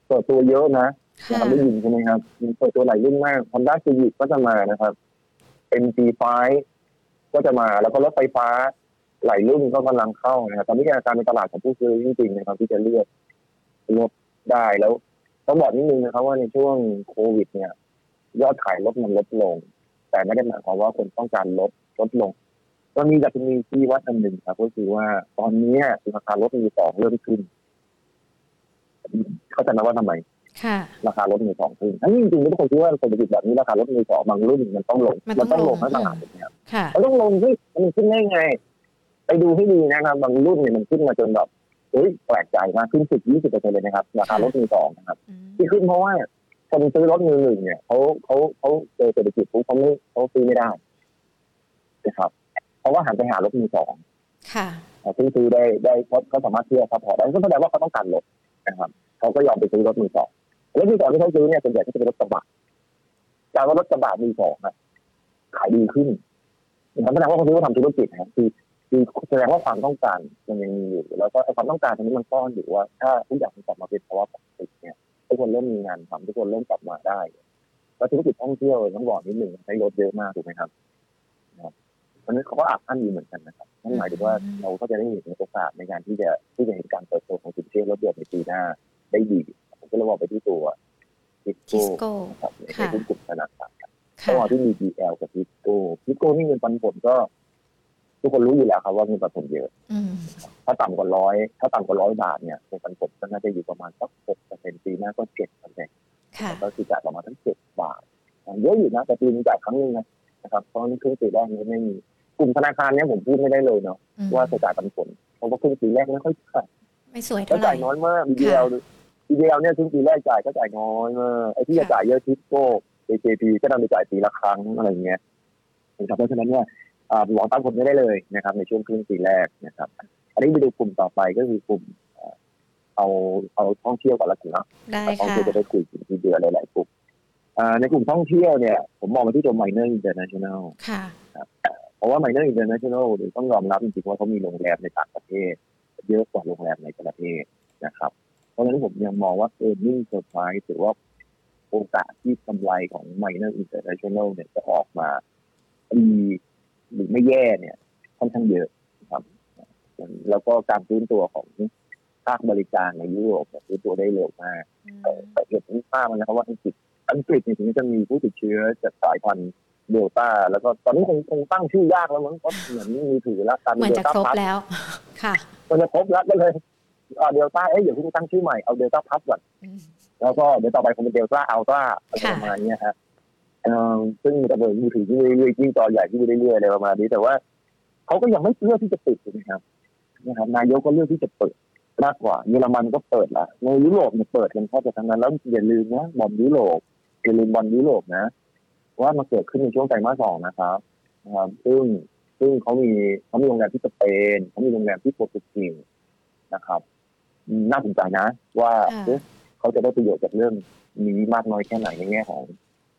เปิดตัวเยอะนะนะครับได้ยินใช่ไหมครับมีเปิดตัวหลายรุ่นมาก Honda Civic ก็จะมานะครับ MG5 ก็จะมาแล้วก็รถไฟฟ้า หลายรุ่นก็กำลังเข้านะครับตอนนี้การในตลาดของผู้ซื้อจริงๆนะครับที่จะเลือกรถได้แล้วต้องบอกนิดนึงนะครับว่าในช่วงโควิด เนี่ย ยอดขายรถมันลดลง แต่ไม่ได้หมายความว่าคนต้องการลดลดลงตอนนี้จะมีที่วัดอันหนึ่งครับ ก็คือว่าตอนนี้ราคารถมีสองเริ่มขึ้น เขาจะนับว่าทำไมราคารถมีสองขึ้นทั้งจริงๆทุกคนคิดว่าเศรษฐกิจแบบนี้ราคารถมีสองบางรุ่นมันต้องลง มันต้องลงทั้งตลาดเนี่ยมันต้องลงที่มันขึ้นได้ไง ไปดูให้ดีนะครับบางรุ่นเนี่ยมันขึ้นมาจนแบบเฮ้ยแปลกใจมากขึ้นสิบยี่สิบเปอร์เซ็นต์เลยนะครับราคารถมือสองนะครับ ที่ขึ้นเพราะว่าคนซื้อรถมือหนึ่งเนี่ยเขาเขาเขาเจอเศรษฐกิจปุ๊บเขาไม่เขาซื้อไม่ได้นะครับเพราะว่าหันไปหารถมือสองค่ะซื้อซื้อได้ได้เขาสามารถเชื่อ support ได้ก็แสดงว่าเขาต้องการรถนะครับเขาก็ยอมไปซื้อรถมือสองรถมือสองที่เขาซื้อเนี่ยส่วนใหญ่ก็จะเป็นรถกระบะจากว่ารถกระบะมือสองนะขายดีขึ้นนะครับแสดงว่าเขาซื้อว่าทำธุรกิจนะคือ คือแสดงว่าความต้องการมันยังมีอยู่ แล้วก็ความต้องการตรงนี้มันก้อนอยู่ว่า ถ้าทุกอย่างมันกลับมาเป็นภาวะปกติเนี่ยทุกคนเริ่มมีงานทำทุกคนเริ่มกลับมาได้แล้วธุรกิจท่องเที่ยวต้องบอกนิดหนึ่งใช้รถเยอะมากถูกไหมครับนะครับเพราะนั้นเขาก็อัดอั้นอยู่เหมือนกันนะครับนั่นหมายถึงว่าเราก็จะได้เห็นโอกาสในการที่จะที่จะเห็นการเติบโตของสินเชื่อรถยนต์ในปีหน้าได้ดีผมก็เลยบอกไปที่ตัวทิสโก้ครับในหุ้นกลุ่มธนาคารระหว่างที่มี BBL กับทิสโก้ทิสโก้นี่เงินปันผลก็ ทุกคนรู้อยู่แล้วครับว่าเงินปันผลเยอะถ้าต่ำกว่าร้อยถ้าต่ำกว่าร้อยบาทเนี่ยเงินปันผลก็น่าจะอยู่ประมาณสักหกเปอร์เซ็นต์ปีหน้าก็เจ็ดเปอร์เซ็นต์ก็คือจ่ายประมาณทั้งเจ็ดบาทเยอะอยู่นะแต่ปีนึงจ่ายครั้งนึงนะครับเพราะนี่ครึ่งปีแรกนี้ไม่มีกลุ่มธนาคารเนี้ยผมพูดไม่ได้เลยเนาะว่าจะจ่ายปันผลเพราะว่าครึ่งปีแรกไม่ค่อยจ่ายไม่สวยเท่าไหร่จ่ายน้อยมากบีเอลบีเอลเนี่ยครึ่งปีแรกจ่ายก็จ่ายน้อยมากไอ้ที่จะจ่ายเยอะทิปโก้เอเจพีก็ต้องไปจ่ายปีละครั้งอะไรเงี้ยเพราะฉะนั้นเนี่ย หวังตามผลไม่ได้เลยนะครับ ในช่วงครึ่งปีแรกนะครับ อันนี้ไปดูกลุ่มต่อไปก็คือกลุ่มเอาเอาท่องเที่ยวก่อนละกันเนาะท่องเที่ยวจะได้คุยถึงที่เดือนหลายๆกลุ่มในกลุ่มท่องเที่ยวเนี่ย ผมมองไปที่ตัว Minor International ค่ะเพราะว่า Minor International หรือต้องยอมรับจริงๆว่าเขามีโรงแรมในต่างประเทศ เยอะกว่าโรงแรมในประเทศนะครับ เพราะฉะนั้นผมยังมองว่า earning surprise หรือว่าโอกาสที่กำไรของ Minor International เนี่ยจะออกมาดี หรือไม่แย่เนี่ย ค่อนข้างเยอะครับ แล้วก็การฟื้นตัวของภาคบริการในยุโรปฟื้นตัวได้เร็วมากแต่เห็นภาพมันนะครับว่าอังกฤษอังกฤษถึงจะมีผู้ติดเชื้อจากสายพันธุ์เดลต้าแล้วก็ตอนนี้คงคงตั้งชื่อยากแล้วมั้งก็เหมือนมีถือแล้วการเหมือนจะครบแล้ว ค่ะมันจะครบแล้วก็เลยเดลต้าเอ้ยเดี๋ยวคุณตั้งชื่อใหม่เอาเดลต้าพัสก่อนแล้วก็เดี๋ยวต่อไปคงเป็นเดลต้าอัลต้าอะไรประมาณนี้ฮะ ซึ่งระเบิดมือถือที่เรื่อยๆยิ่งจอใหญ่ที่เรื่อยๆอะไรประมาณนี้แต่ว่าเขาก็ยังไม่เลือกที่จะปิดนะครับนะครับ นายกก็เลือกที่จะเปิดมากกว่าเยอรมันก็เปิดละในยุโรปเนี่ยเปิดกันแทบจะทั้งนั้นแล้วอย่าลืมนะบอลยุโรปอย่าลืมบอลยุโรปนะว่ามันเกิดขึ้นในช่วงไตรมาสสองนะครับนะครับ ซึ่งซึ่งเขามีเขามีโรงแรมที่สเปนเขามีโรงแรมที่โปรตุเกสนะครับน่าสนใจนะ ว่าเขาจะได้ประโยชน์จากเรื่องนี้มากน้อยแค่ไหนในแง่ของ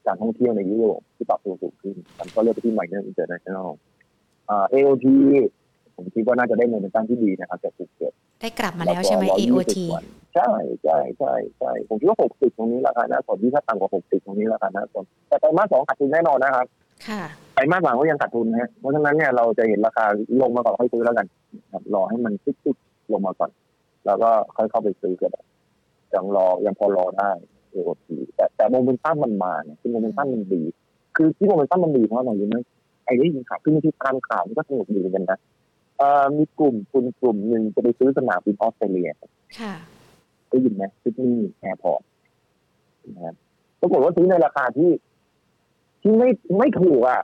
การท่องเที่ยวในยุโรปที่ปรับตัวสูงขึ้นมันก็เลือกไปที่ไมเนอร์อินเตอร์เนชั่นแนลอ่า AOT ผมคิดว่าน่าจะได้โมเมนตัมที่ดีนะครับจากภูเก็ตได้กลับมาแล้วใช่ไหม AOT ใช่ใช่ใช่ใช่ผมคิดว่าหกสิบตรงนี้ราคาน่าสนที่ถ้าต่ำกว่าหกสิบตรงนี้ราคาน่าสนแต่ไตรมาสสองขาดทุนแน่นอนนะครับค่ะไตรมาสหลังก็ยังขาดทุนนะเพราะฉะนั้นเนี่ยเราจะเห็นราคาลงมาก่อนค่อยซื้อแล้วกันรอให้มันติ๊กๆลงมาก่อน แล้วก็ค่อยเข้าไปซื้อกันยังรอยังพอรอได้ เอโอทีแต่แต่โมเมนตัมมันมาเนี่ยคือโมเมนตัมมันดี คือที่โมเมนตัมมันดีเพราะอะไรรู้ไหมไอ้นี่ยินข่าวคือมันที่การข่าวมันก็สนุกดีเหมือนกันนะเอ่อมีกลุ่มคุณกลุ่มหนึ่งจะไปซื้อสนามบินออสเตรเลียค่ะได้ยินไหมซิดนีย์แอร์พอร์ตนะครับปรากฏว่าซื้อในราคาที่ ที่ไม่ไม่ถูกอะ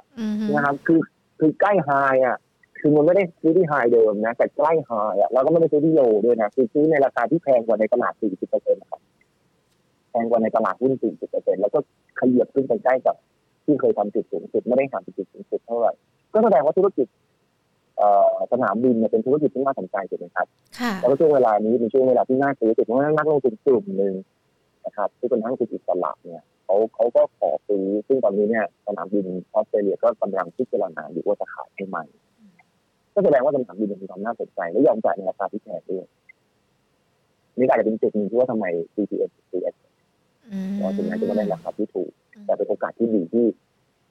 นะครับคือคือใกล้ไฮอะคือมันไม่ได้ซื้อที่ไฮเดิมนะแต่ใกล้ไฮอะแล้วก็ไม่ได้ซื้อที่โลด้วยนะคือซื้อในราคาที่แพงกว่าในตลาด40เปอร์เซ็นต์นะครับแพ งกว่าในตลาดหุ้น 40เปอร์เซ็นต์แล้วก็ขยับขึ้นไปใกล้กับที่เคยทำจุดสูงสุดไม่ได้ห่างจากจุดสูงสุดเท่าไหร่ก็แสดงว่าธุรกิจสนามบินเนี่ยเป็นธุรกิจที่น่าสนใจถูกไหมครับแล้วช่วงเวลานี้เป็นช่วงเวลาที่น่าซื้อถูกเพราะว่านักลงทุนกลุ่มหนึ่งนะครับที่เป็นนักลงทุนอิสระเนี่ยเขาเขาก็ขอซื้อซึ่งตอนนี้เนี่ยสนามบินออสเตรเลียก็กำลังพิจารณาอยู่ว่าจะขายให้ใหม่ก็แสดงว่าสนามบินมีความน่าสนใจและยอมจ่ายในราคาที่แพงด้วยนี่อาจจะเป็นจุดหนึ่งที่ว่าทำไม CPS CS เราถึงแม้จะไม่ได้ราคาที่ถูก แต่เป็นโอกาสที่ดีที่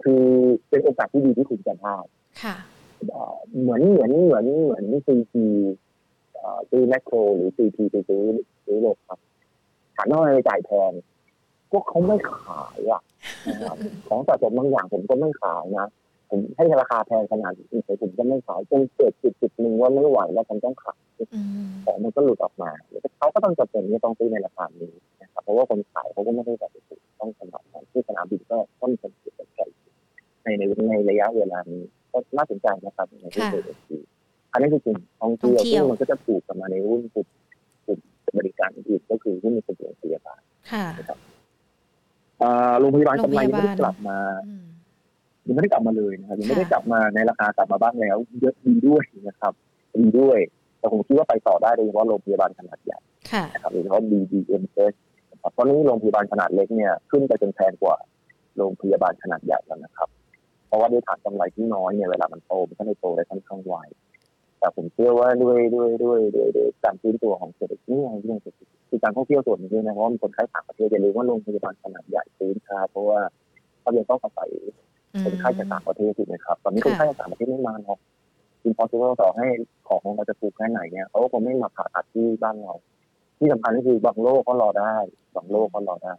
คือเป็นโอกาสที่ดีที่คุณจะพลาดเหมือนเหมือนเหมือนเหมือนซีพีซื้อแมคโคร หรือซีพีไปซื้อซื้อโลกครับถามว่าอะไรจ่ายแพงก็เขาไม่ขายอะของสะสมบางอย่างผมก็ไม่ขายนะ ผมให้ราคาแพงขนาดนี้ผมจะไม่ขายจนเกิดจุดจุดหนึ่งว่าไม่ไหวแล้วผมต้องขายของมันก็หลุดออกมาเขาก็ต้องจำเป็นที่ต้องซื้อในราคานี้นะครับเพราะว่าคนขายเขาก็ไม่ได้แบบต้องสมัครที่สนามบินก็ต้องเป็นจุดสนใจในในในระยะเวลานี้ก็น่าสนใจนะครับในที่เกิดขึ้นอันนี้คือกลุ่มท่องเที่ยวซึ่งมันก็จะผูกกับมาในหุ้นกลุ่มกลุ่มบริการอื่นก็คือหุ้นในกลุ่มโรงพยาบาลนะครับโรงพยาบาลกำไรไม่ได้กลับมา ยังไม่ได้กลับมาเลยนะครับยังไม่ได้กลับมาในราคากลับมาบ้างแล้ว เยอะดีด้วยนะครับดีด้วยแต่ผมคิดว่าไปต่อได้โดยเฉพาะโรงพยาบาลขนาดใหญ่นะครับโดยเฉพาะ BDMS เพราะนี้โรงพยาบาลขนาดเล็กเนี่ยขึ้นไปจนแพงกว่าโรงพยาบาลขนาดใหญ่แล้วนะครับ เพราะว่าด้วยฐานกำไรที่น้อยเนี่ยเวลามันโตมันก็ไม่โตได้ค่อนข้างไวแต่ผมเชื่อว่าด้วยด้วยด้วยด้วยด้วยการฟื้นตัวของเศรษฐกิจนี่เรื่องเศรษฐกิจคือการท่องเที่ยวส่วนนึงนะเพราะว่ามีคนไข้ต่างประเทศอย่าลืมว่าโรงพยาบาลขนาดใหญ่ฟื้นช้าเพราะว่าเขายังต้องอาศัย คนไข้จากต่างประเทศถูกไหมครับตอนนี้คนไข้จากต่างประเทศไม่มาหรอกอินพอสิเบิลต่อให้ของเราจะถูกแค่ไหนเนี่ยเขาก็คงไม่มาผ่าตัดที่บ้านเรา ที่สำคัญก็คือบางโรคก็รอได้บางโรคก็รอได้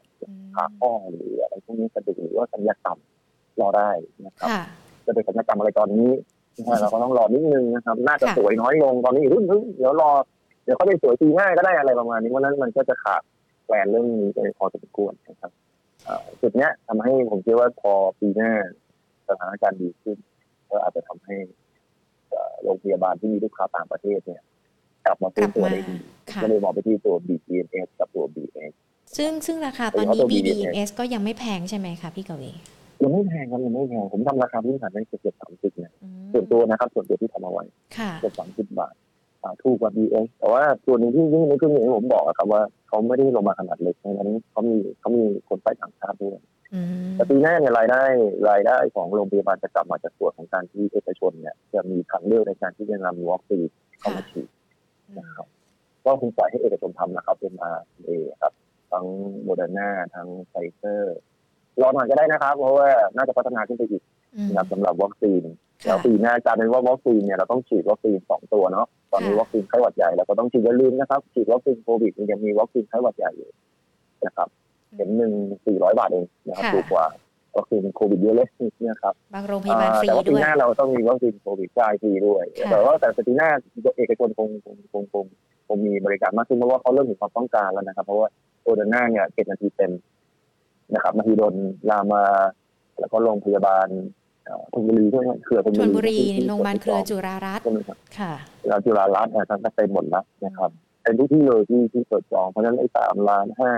ผ่าข้อหรืออะไรพวกนี้กระดูกหรือว่าสัญญกรรมรอได้นะครับจะเป็นสัญญกรรมอะไรตอนนี้เราก็ต้องรอนิดนึงนะครับ น่าจะสวยน้อยลงตอนนี้รุ่นเดี๋ยวรอเดี๋ยวเขาจะสวยปีหน้าก็ได้อะไรประมาณนี้เพราะนั้นมันก็จะขาดแปลนเรื่องนี้ไปพอสมควรนะครับจุดเนี้ยทำให้ผมคิดว่าพอปีหน้า สถานการณ์ดีขึ้น ก็อาจจะทำให้โรงพยาบาลที่มีลูกค้าต่างประเทศเนี่ย กลับมาฟื้นตัวได้ดีก็เลยมองไปที่ตัว BDNS กับตัว BS ซึ่งซึ่งราคาตอนนี้ BDNS ก็ยังไม่แพงใช่ไหมคะพี่กวียังไม่แพงครับยังไม่แพงผมทำราคาพื้นฐานได้เกือบสามสิบเนี่ยส่วนตัวนะครับส่วนตัวที่ทำเอาไว้เกือบสามสิบบาทถูกกว่า BS แต่ว่าตัวนึงที่ยิ่งในกรณีที่ผมบอกครับว่าเขาไม่ได้ลงมาขนาดเล็กเพราะฉะนั้นเขามีเขามีคนไปต่างชาติด้วย แต่ปีหน้าเนี่ยรายได้รายได้ของโรงพยาบาลจะกลับมาจากส่วนของการที่เอกชนเนี่ย จะมีทางเลือกในการที่จะนำวัคซีนเข้ามาฉีดนะครับก็คงปล่อยให้เอกชนทำนะครับเป็นมาเอครับ ทั้งโมเดอร์นาทั้งไฟเซอร์รอหน่อยก็ได้นะครับ เพราะว่าน่าจะพัฒนาขึ้นไปอีกนะสำหรับวัคซีนแล้วปีหน้าการเป็นว่าวัคซีนเนี่ยเราต้องฉีดวัคซีนสองตัวเนาะตอนนี้วัคซีนไข้หวัดใหญ่เราก็ต้องฉีดอย่าลืมนะครับฉีดวัคซีนโควิดยังมีวัคซีนไข้หวัดใหญ่อยู่นะครับ เข็มหนึ่งสี่ร้อยบาทเองนะครับถูกกว่าวัคซีนโควิดเยอะเลยเนี่ยครับบางโรงพยาบาลฟรีด้วยแต่ว่าปีหน้าเราต้องมีวัคซีนโควิดจ่ายฟรีด้วย แต่ว่าแต่ปีหน้าเอกชนคงคงคงคงคงมีบริการมากขึ้นเพราะว่าเขาเริ่มมีความต้องการแล้วนะครับ เพราะว่าโมเดอร์นาเนี่ยเจ็ดนาทีเต็มนะครับนาทีโดนลามา แล้วก็โรงพยาบาลธนบุรีด้วยเครือธนบุรีโรงพยาบาลเครือจุฬารัตน์ค่ะเราจุฬารัตน์ทั้งเต็มหมดแล้วนะครับเต็มทุกที่เลยที่ที่เปิดจองเพราะฉะนั้นไอ้สามล้านห้า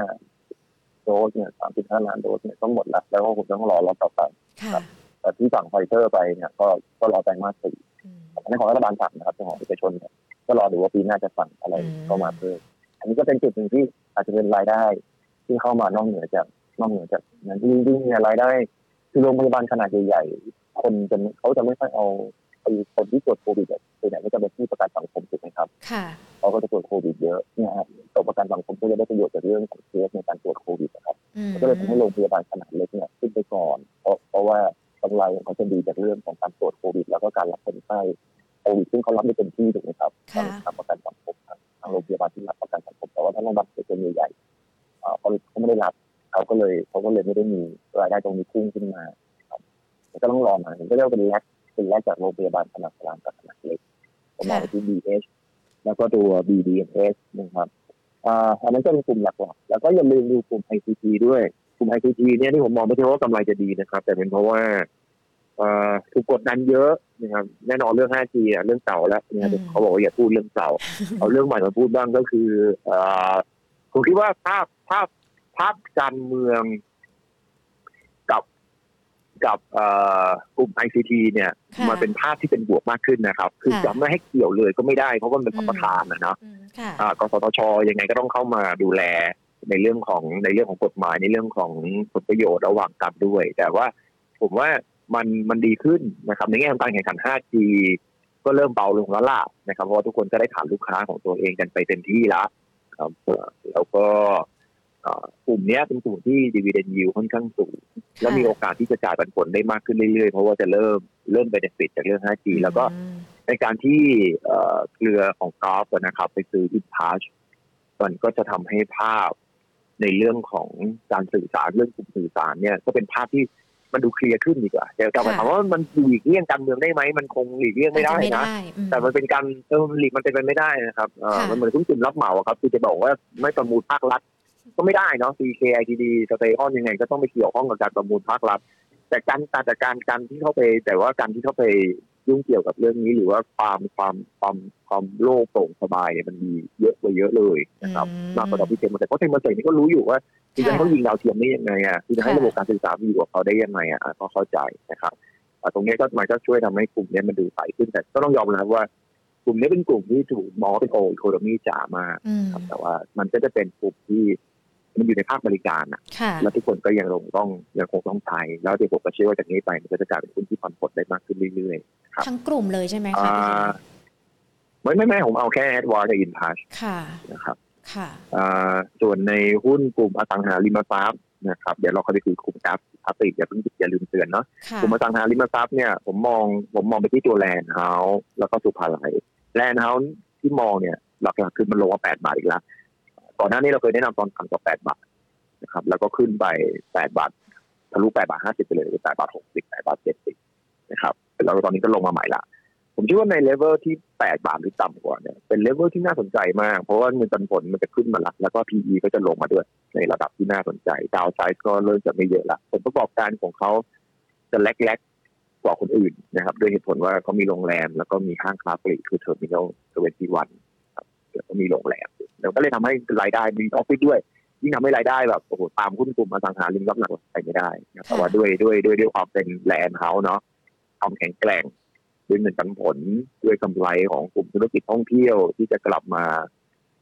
โดสเนี่ยสามสิบห้าล้านโดสเนี่ยก็หมดแล้วแล้วก็คงต้องรอรอต่อไปครับแต่ที่สั่งไฟเซอร์ไปเนี่ยก็ก็รอไตรมาสสี่อันนี้ของรัฐบาลสั่งนะครับของเอกชนเนี่ยก็รอดูว่าปีหน้าจะสั่งอะไรเข้ามาเพิ่มอันนี้ก็เป็นจุดหนึ่งที่อาจจะเป็นรายได้ ที่เข้ามานอกเหนือจากนอกเหนือจากนั้นจริงๆเนี่ยรายได้คือโรงพยาบาลขนาดใหญ่ๆคนจะเขาจะไม่ค่อยเอา ไปคนที่ตรวจโควิดส่วนใหญ่ก็จะเป็นที่ประกันสังคมถูกไหมครับเขาก็จะตรวจโควิดเยอะเนี่ยตัวประกันสังคมก็จะได้ประโยชน์จากเรื่องของเคสในการตรวจโควิดนะครับก็เลยทำให้โรงพยาบาลขนาดเล็กเนี่ยขึ้นไปก่อน เพราะเพราะว่ากำไรเขาจะดีจากเรื่องของการตรวจโควิด แล้วก็การรับคนไข้โควิดซึ่งเขารับได้เต็มที่ถูกไหมครับทางประกันสังคมทางโรงพยาบาลที่รับประกันสังคมแต่ว่าถ้าโรงพยาบาลเอกชนใหญ่เขาเขาไม่ได้รับเขาก็เลยเขาก็เลยไม่ได้มีรายได้ตรงนี้พุ่งขึ้นมาครับก็ต้องรอหน่อยก็เรียกเป็นแลก เป็นแลกจากโรงพยาบาลขนาดกลางกับขนาดเล็กผมมองไปที่ BH แล้วก็ตัว BDMS นะครับอ่าอันนั้นก็เป็นกลุ่มหลักๆ แล้วก็อย่าลืมดูกลุ่ม ICT ด้วยกลุ่ม ICT เนี่ยที่ผมมองไม่ใช่ว่ากำไรจะดีนะครับ แต่เป็นเพราะว่าถูกกดดันเยอะนะครับแน่นอนเรื่อง 5G อะเรื่องเก่าแล้วนะครับเขาบอกว่าอย่าพูดเรื่องเก่าเอาเรื่องใหม่มาพูดบ้างก็คือผมคิดว่าภาพภาพภาพการเมืองกับ กับกลุ่ม ICT เนี่ยมันเป็นภาพที่เป็นบวกมากขึ้นนะครับ คือจะไม่ให้เกี่ยวเลยก็ไม่ได้ เพราะว่ามันเป็นประธานนะเนาะกสทชยังไงก็ต้องเข้ามาดูแลในเรื่องของในเรื่องของกฎหมายในเรื่องของผลประโยชน์ระหว่างกันด้วย แต่ว่าผมว่ามันมันดีขึ้นนะครับ ในแง่ของการแข่งขัน 5G ก็เริ่มเบาลงแล้วล่ะนะครับ เพราะว่าทุกคนก็ได้ฐานลูกค้าของตัวเองกันไปเต็มที่แล้วครับแล้วก็ กลุ่มนี้เป็นกลุ่มที่ดีเวเดนยิวค่อนข้างสูง แล้วมีโอกาสที่จะจ่ายปันผลได้มากขึ้นเรื่อยๆ เพราะว่าจะเริ่มเริ่ม benefit จากเรื่อง 5G แล้วก็ในการที่เครือของกัลฟ์นะครับ ไปซื้ออินทัชมันก็จะทำให้ภาพในเรื่องของการสื่อสารเรื่องกลุ่มสื่อสารเนี่ย ก็เป็นภาพที่มันดู clear ขึ้นดีกว่าแต่กลับมาถามว่ามันหลีกเลี่ยงการเมืองได้ไหมมันคงหลีกเลี่ยงไม่ได้นะแต่มันเป็นการเออหลีกมันเป็นไปไม่ได้นะครับมันเหมือนทุกจุดรับเหมาครับคือจะบอกว่าไม่ประมูลภาครัฐ ก็ไม่ได้เนาะ CK ITD สเตออนยังไง ก็ต้องไปเกี่ยวข้องกับการประมูลภาครัฐ แต่การแต่การการที่เข้าไป แต่ว่าการที่เข้าไปยุ่งเกี่ยวกับเรื่องนี้หรือว่าความความความความโล่งโปร่งสบายเนี่ยมันมีเยอะกว่าเยอะเลยนะครับมากกว่าดอกพิเศษแต่เพราะเทมเปอร์เซ็นต์นี่ก็รู้อยู่ว่าที่จะเขายิงดาวเทียมได้ยังไงอะที่จะให้ระบบการสื่อสารอยู่กับเขาได้ยังไงอะก็เข้าใจนะครับตรงนี้ก็มันก็ช่วยทำให้กลุ่มนี้มันดูใสขึ้นแต่ก็ต้องยอมรับว่ากลุ่มนี้เป็นกลุ่มที่ถูกมองเป็น old economy จ๋ามากครับแต่ว่ามันก็จะเป็นกลุ่มที่ มันอยู่ในภาคบริการอะแล้วทุกคนก็ยังคงต้องยังคงต้องใช้แล้วเดี๋ยวผมก็เชื่อว่าจากนี้ไปมันจะกลายเป็นหุ้นที่ปันผลได้มากขึ้นเรื่อยๆครับทั้งกลุ่มเลยใช่ไหมคะไม่ไม่ไม่ผมเอาแค่แอดวานซ์ับอินทัชนะครับส่วนในหุ้นกลุ่มอสังหาริมทรัพย์นะครับเดี๋ยวเราเข้าไปคุยกลุ่มกัลฟพาติอย่าเพิ่งอย่าลืมเตือนเนาะกลุ่มอสังหาริมทรัพย์เนี่ยผมมองผมมองไปที่ตัวแลนด์เฮาส์แล้วก็สุภาลัยแลนด์เฮาส์ที่มองเนี่ยหลักๆคือมันลงมาแปดบาทอีกแล้ว ก่อนหน้านี้เราเคยแนะนำตอนต่ำกว่าแปดบาทนะครับ แล้วก็ขึ้นไปแปดบาททะลุแปดบาทห้าสิบไปเลยแปดบาทหกสิบแปดบาทเจ็ดสิบนะครับแล้วตอนนี้ก็ลงมาใหม่ละผมคิดว่าในเลเวลที่แปดบาทหรือต่ำกว่าเนี่ยเป็นเลเวลที่น่าสนใจมาก เพราะว่าเงินปันผลมันจะขึ้นมาละแล้วก็ PE ก็จะลงมาด้วยในระดับที่น่าสนใจ downside ก็เริ่มจะไม่เยอะละผลประกอบการของเขาจะเล็กๆกว่าคนอื่นนะครับด้วยเหตุผลว่าเขามีโรงแรม แล้วก็มีห้างค้าปลีกคือ Terminal Twenty One แล้วก็มีโรงแรมแล้วก็เลยทำให้รายได้มีออฟฟิศด้วยยิ่งทำให้รายได้แบบโอ้โหตามหุ้นกลุ่มอสังหาริมทรัพย์หนักไปไม่ได้แต่ว่าด้วยด้วยด้วยด้วยความเป็นแลนด์เฮาส์เนาะความแข็งแกร่งด้วยเงินปันผลด้วยกำไรของกลุ่มธุรกิจท่องเที่ยวที่จะกลับมา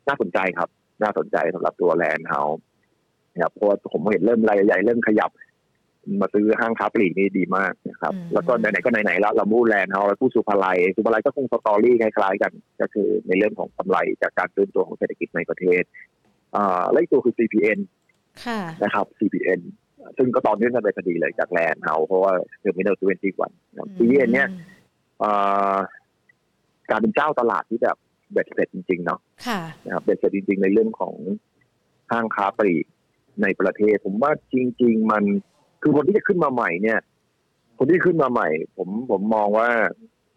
น่าสนใจครับ น่าสนใจสำหรับตัวแลนด์เฮาส์นะครับเพราะผมเห็นเริ่มรายใหญ่เริ่มขยับ มาซื้อห้างค้าปลีกนี่ดีมากนะครับ แล้วก็ไหนๆก็ไหนๆแล้วเรามูแลนด์เฮาส์พูดศุภาลัย ศุภาลัยก็คง story คล้ายๆกัน ก็คือในเรื่องของกำไรจากการฟื้นตัวของเศรษฐกิจในประเทศอ่าและอีกตัวคือ CPN นะครับ CPN ซึ่งก็ตอนนี้นั่นเป็นคดีเลยจากแลนด์เฮาส์เพราะว่า Terminal Twenty One CPN เนี่ยการเป็นเจ้าตลาดที่แบบเบ็ดเสร็จจริง ๆ เนาะนะครับเบ็ดเสร็จจริง ๆ ในเรื่องของห้างค้าปลีกในประเทศ ผมว่าจริง ๆ มัน คือคนที่จะขึ้นมาใหม่เนี่ย คนที่ขึ้นมาใหม่ ผมผมมองว่า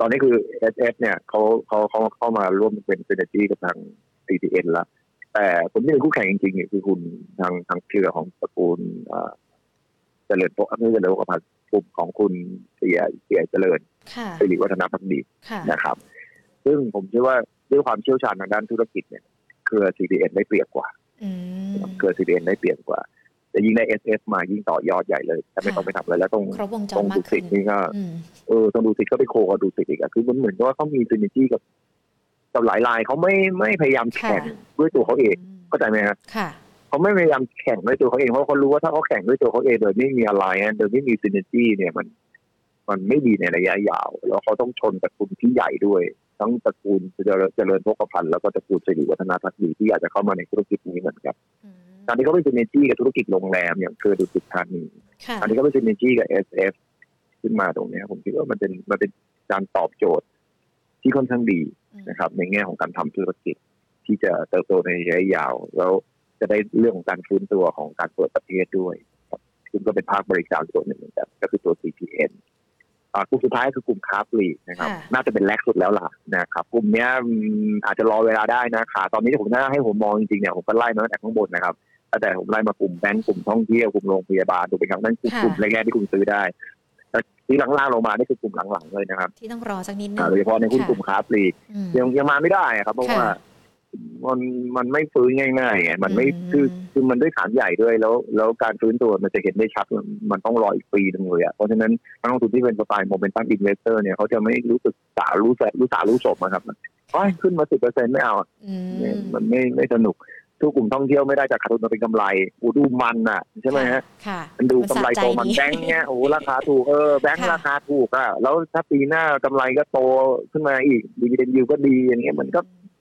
ตอนนี้คือ s อเนี่ยเขาเขาเขาเข้ามาร่วมเป็นเซนจีกับทาง CTN แล้วแต่คนที่เป็นคู่แข่งจริงๆเนี่ยคือคุณทางทางเครือของตระกูลเจริญโตไม่ใช่เจริญโตกับกลุ่มของคุณเสียเสียเจริญสิริวัฒนพักดีนะครับ ซึ่งผมเชื่อว่าด้วยความเชี่ยวชาญทางด้านธุรกิจเนี่ย เครือ CDN ได้เปรียบกว่าเครือ CDN ได้เปรียบกว่า แต่ยิ่งได้ SF มายิ่งต่อยอดใหญ่เลยถ้าไม่ต้องไปทำอะไรแล้วต้องต้องดูสิทธิ์นี่ก็เออต้องดูสิทธิ์ก็ไปโคกับดูสิทธิ์อีกอะคือมันเหมือนกับว่าเขามีซินิจี้กับกับหลายรายเขาไม่ไม่พยายามแข่งด้วยตัวเขาเองเข้าใจไหมครับเขาไม่พยายามแข่งด้วยตัวเขาเองเพราะเขารู้ว่าถ้าเขาแข่งด้วยตัวเขาเองโดยไม่มีอะไรโดยไม่มี synergy เนี่ยมัน มันไม่ดีในระยะยาว แล้วเขาต้องชนตระกูลที่ใหญ่ด้วยทั้งตระกูลเจริญเจริญโภคภัณฑ์แล้วก็ตระกูลสิริวัฒนภักดีที่อยากจะเข้ามาในธุรกิจนี้เหมือนกัน ตอนนี้เขาเป็น synergy กับธุรกิจโรงแรมอย่างเคสดุสิตธานีตอนนี้เขาเป็น synergy กับ SF ขึ้นมาตรงนี้ผมคิดว่ามันเป็นมันเป็นการตอบโจทย์ที่ค่อนข้างดีนะครับ ในแง่ของการทำธุรกิจที่จะเติบโตในระยะยาว แล้วจะได้เรื่องของการฟื้นตัวของการเปิดประเทศด้วยซึ่งก็เป็นภาคบริการส่วนหนึ่งเหมือนกันก็คือตัว CPN กลุ่มสุดท้ายคือกลุ่มคาร์ปลีนะครับ น่าจะเป็นแรกสุดแล้วล่ะนะครับ กลุ่มนี้อาจจะรอเวลาได้นะขาตอนนี้ผมถ้าให้ผมมองจริงๆเนี่ยผมก็ไล่มาตั้งแต่ข้างบนนะครับ แต่ผมไล่มากลุ่มแบงก์กลุ่มท่องเที่ยวกลุ่มโรงพยาบาลถูกไหมครับนั่นกลุ่มแรกๆที่คุณซื้อได้ที่ล่างๆลงมานี่คือกลุ่มหลังๆเลยนะครับ ที่ต้องรอสักนิดนึงอ่าโดยเฉพาะในหุ้นค่ะกลุ่มค้าปลีกอืมยังยังมาไม่ได้อะครับ เพราะค่ะว่ามันมันไม่ฟื้นง่ายๆไงมันไม่อืมคือคือมันด้วยฐานใหญ่ด้วยแล้ว แล้วการฟื้นตัวมันจะเห็นได้ชัดมันมันต้องรออีกปีหนึงเลยอะเพราะฉะนั้นนักลงทุนที่เป็นสไตล์ momentum investor เนี่ยเขาจะไม่รู้สึกสารู้แสรู้สารู้สมอะครับโอ้ยขึ้นมาสิบเปอร์เซ็นต์ไม่เอาอืมเนี่ยมันไม่ไม่สนุก สู้กลุ่มท่องเที่ยวไม่ได้จากขาดทุนมาเป็นกำไรอูดูมันอะใช่ไหมฮะค่ะมันดูมันกำไรสะใจโตมันดีแบงค์เนี่ยโอ้โหราคาถูกเออแบงค์ค่ะราคาถูกอะแล้วถ้าปีหน้ากำไรก็โตขึ้นมาอีกดีเวเดนยิวก็ดีอย่างเงี้ยมันก็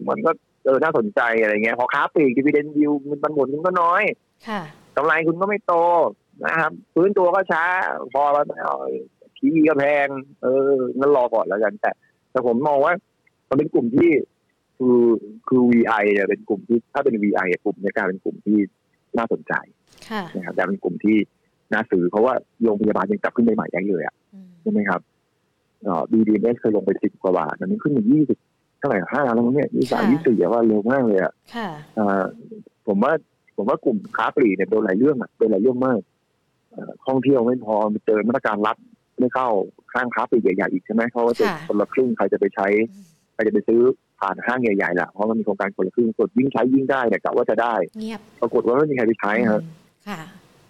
มันก็เออน่าสนใจอะไรเงี้ยพอค้าปลีกดีเวเดนยิวมันหมุนมันก็น้อยค่ะกำไรคุณก็ไม่โตนะครับฟื้นตัวก็ช้า พอแล้วเอาพีก็แพง เอองั้นรอก่อนแล้วกันแต่แต่ผมมองว่า มันเป็นกลุ่มที่ คือคือ VI เนี่ยเป็นกลุ่มที่ถ้าเป็น VI อะกลุ่มเนี้กลายเป็นกลุ่มที่น่าสนใจค่ะนะครับแต่เป็นกลุ่มที่น่าซื้อเพราะว่าโรงพยาบาลยังกลับขึ้นไปใหม่ได้เลยอะอืมใช่ไหมครับเอ่อ BDMs เคยลงไปสิบกว่าบาทตอนนี้ขึ้นมายี่สิบเท่าไหร่ห้าแล้วมั้งเนี่ยยี่สามยี่สี่ว่าเร็วมากเลยอะค่ะเอ่อผมว่าผมว่ากลุ่มค้าปลีกเนี่ยโดนหลายเรื่องอะโดนหลายเรื่องมากเอ่อท่องเที่ยวไม่พอเจอมาตรการรัฐไม่เข้าข้างค้าปลีกใหญ่ๆอีกใช่ไหมเพราะว่าจะค่ะคนละครึ่งใครจะไปใช้อืมใครจะไปซื้อ ผ่านห้างใหญ่ๆล่ะเพราะมันมีโครงการคนละครึ่งกดยิ่งใช้ยิ่งได้เนี่ยกะว่าจะได้เงียบปรากฏว่าไม่มีใครไปใช้ฮะอืมค่ะ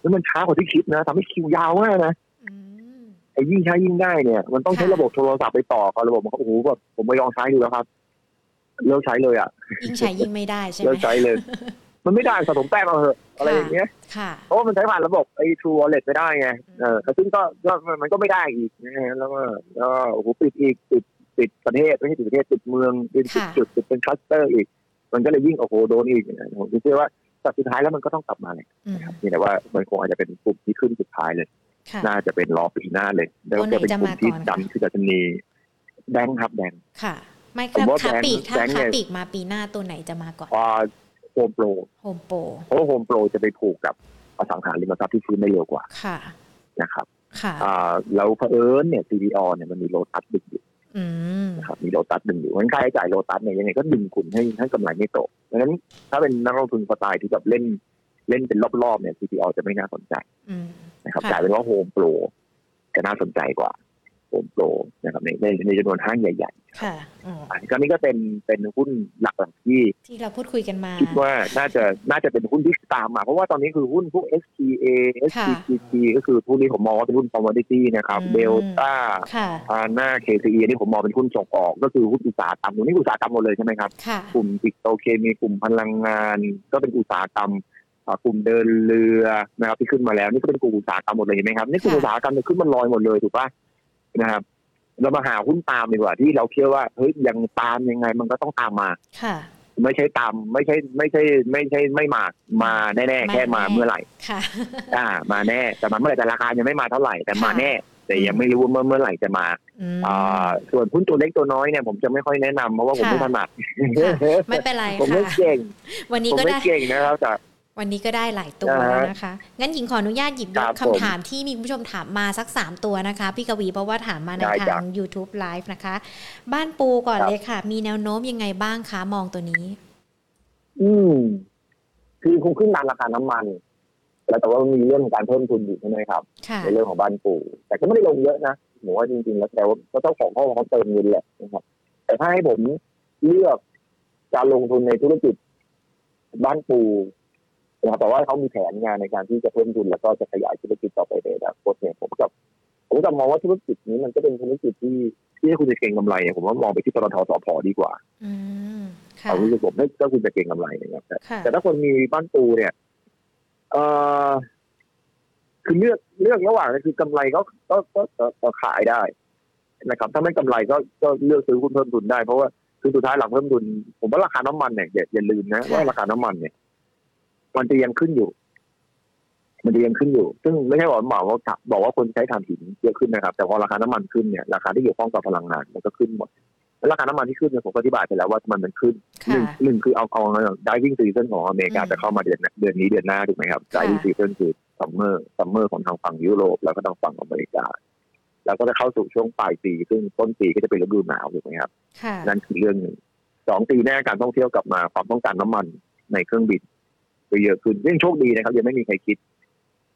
แล้วมันช้ากว่าที่คิดนะทำให้คิวยาวมากนะอืมไอ้ยิ่งใช้ยิ่งได้เนี่ย มันต้องใช้ค่ะระบบโทรศัพท์ไปต่อกับระบบมันก็โอ้โหแบบผมไปลองใช้ดูแล้วครับเลิกใช้เลยอะยิ่งใช้ยิ่งไม่ได้ใช่ไหเลิมกใช้เลย มันไม่ได้สะสมแต้มเอาเถอะอะไรอย่างเงี้ยค่ะเพราะว่ามันใช้ผ่านระบบไอ้ True Wallet ไม่ได้ไงเออซึ่งก็ก็มันก็ไม่ได้อีกนะฮะแล้วก็ก็โอ้โหปิดอีกปิด ปิดประเทศไม่ใช่ปิดประเทศปิดเมืองปิดค่ะจุดปิดเป็นคลัสเตอร์อีก มันก็เลยยิ่งโอ้โหโดนอีกนะผมเชื่อว่าแต่สุดท้ายแล้วมันก็ต้องกลับมาเลยอืมนะครับเพียงแต่ว่ามันคงอาจจะเป็นกลุ่มที่ขึ้นสุดท้ายเลยค่ะน่าจะเป็นรอปีหน้าเลย แล้วตัวไหนจะเป็นกลุ่มที่จะมาก่อนดันคือดัชนีแบงค์ครับแบงค์ค่ะ ไม่ผมครับว่าค้าแบงค์ปีกถ้าแบงค์เนี่ค้ายปีกมาปีหน้าตัวไหนจะมาก่อนอ่าโฮมโปรโฮมโปรเพราะว่าโฮมโปรจะไปผูกกับอสังหาริมทรัพย์ที่ฟื้นได้เร็วกว่าค่ะนะครับ ค่ะอ่าแล้วเผอิญเนี่ย CDO เนี่ยมันมีโลตัสดึงอยู่อืม นะครับมีโลตัสดึงอยู่เพราะฉะนั้นค่าใช้จ่ายโลตัสเนี่ยยังไงก็ดึงคุณให้ให้กำไรไม่ตกเพราะฉะนั้น ถ้าเป็นนักลงทุนสไตล์ที่แบบเล่นเล่นเป็นรอบๆเนี่ย CDO จะไม่น่าสนใจอืมนะครับค่ะกลายเป็นว่าโฮมโปรจะน่าสนใจกว่า โฮมโปรนะครับในในในจำนวนห้างใหญ่ค่ะอืมๆอันนี้ก็นี่ก็เป็นเป็นหุ้นหลักๆที่ ที่เราพูดคุยกันมา คิดว่าน่าจะน่าจะเป็นหุ้นที่ตามมา เพราะว่าตอนนี้คือหุ้นพวก STA ค่ะ SCGT ก็คือหุ้นนี้ผมมองว่าเป็นหุ้น commodity นะครับอืมเดลต้าค่ะอาน่า KCE นี่ผมมองเป็นหุ้นส่งออกก็คือหุ้นอุตสาหกรรมตรงนี้อุตสาหกรรมหมดเลยใช่ไหมครับค่ะกลุ่มปิโตรเคมีกลุ่มพลังงาน ก็เป็นอุตสาหกรรมอ่ากลุ่มเดินเรือนะครับที่ขึ้นมาแล้วนี่ก็เป็นกลุ่มอุตสาหกรรมหมดเลยเห็นไหมครับนี่กลุ่มค่ะอุตสาหกรรมเนี่ยขึ้นมันลอยหมดเลยถูกปะ นะครับ เรามาหาหุ้นตามดีกว่าที่เราเชื่อว่าเฮ้ยยังตามยังไงมันก็ต้องตามมา ค่ะ ไม่ใช่ตามไม่ใช่ไม่ใช่ ไม่ใช่ไม่มามาแน่ๆแค่มาเมื่อไหร่ ค่ะ อ่า มาแน่แต่มาเมื่อไหร่แต่ราคายังไม่มาเท่าไหร่แต่มาค่ะแน่ แต่ยังไม่รู้ว่าเมื่อเมื่อไหร่จะมาอืมอ่าส่วนหุ้นตัวเล็กตัวน้อยเนี่ยผมจะไม่ค่อยแนะนำเพราะว่าผมค่ะไม่ถนัดไม่เป็นไรผมไม่ค่ะเก่งวันนี้ผมก็ไม่ได้เก่งนะครับแต่ วันนี้ก็ได้หลายตัวอ่าแล้วนะคะ งั้นหญิงขออนุญาตหยิบยครักบคำถามที่มีคุณผู้ชมถามมาสัก3ตัวนะคะ พี่กวีเพราะว่าถามมาในได้ทาจ้ะง YouTube Live นะคะ บ้านปูก่อนครับเลยค่ะ มีแนวโน้มยังไงบ้างคะมองตัวนี้ อืม คือคงขึ้นตามราคาน้ำมันแล้วแต่ว่ามันมีเรื่องของการเพิ่มทุนอยู่ใช่ไหมครับค่ะในเรื่องของบ้านปูแต่ก็ไม่ได้ลงเยอะนะผมว่าจริงๆ แล้วแต่ว่าก็เจ้าของเขาเขาเติมเงินแหละนะครับ แต่ถ้าให้ผมเลือกการลงทุนในธุรกิจบ้านปู นะครับแต่ว่าเขามีแผนงานในการที่จะเพิ่มทุนแล้วก็จะขยายธุรกิจต่อไปในอนาคตเนี่ยผมกับผมกับมองว่าธุรกิจนี้มันก็เป็นธุรกิจที่ที่ให้คุณจะเก็งกำไรเนี่ยผมว่ามองไปที่ปตทสพดีกว่าอืมค่ะเอารู้สึกผมถ้าคุณจะเก็งกำไรนะครับแต่ค่ะแต่ถ้าคนมีบ้านปูเนี่ยเออคือเลือกเลือกระหว่างนั้นคือกำไรก็ก็ก็ก็ก็ขายได้นะครับ ถ้าไม่กำไรก็ก็เลือกซื้อหุ้นเพิ่มทุนได้เพราะว่าคือสุดท้ายหลังเพิ่มทุน ผมว่าราคาน้ำมันเนี่ยอย่าอย่าลืมนะค่ะว่าราคาน้ำมันเนี่ย มันจะยังขึ้นอยู่ มันจะยังขึ้นอยู่ ซึ่งไม่ใช่ว่าหมายว่าบอกว่าคนใช้ถ่านหินเยอะขึ้นนะครับ แต่พอราคาน้ำมันขึ้นเนี่ยราคาที่เกี่ยวข้องกับพลังงานมันก็ขึ้นหมดแล้วราคาน้ำมันที่ขึ้นเนี่ยผมก็อธิบายไปแล้วว่ามันมันขึ้นหนึ่งค่ะหนึ่งคือเอาเอา driving season ของอเมริกาอืมจะเข้ามาเดือนเดือนนี้เดือนหน้าถูกไหมครับค่ะ driving season คือ summer summer ของทางฝั่งยุโรปแล้วก็ทางฝั่งอเมริกา แล้วก็จะเข้าสู่ช่วงปลายปี ซึ่งต้นปีก็จะเป็นฤดูหนาวถูกไหมครับค่ะนั่นคือเรื่องหนึ่งสองปีแน่การท่องเที่ยวกลับมาความต้องการน้ำมันในเครื่องบิน ก็เยอะขึ้นยังโชคดีนะครับ ยังไม่มีใครคิด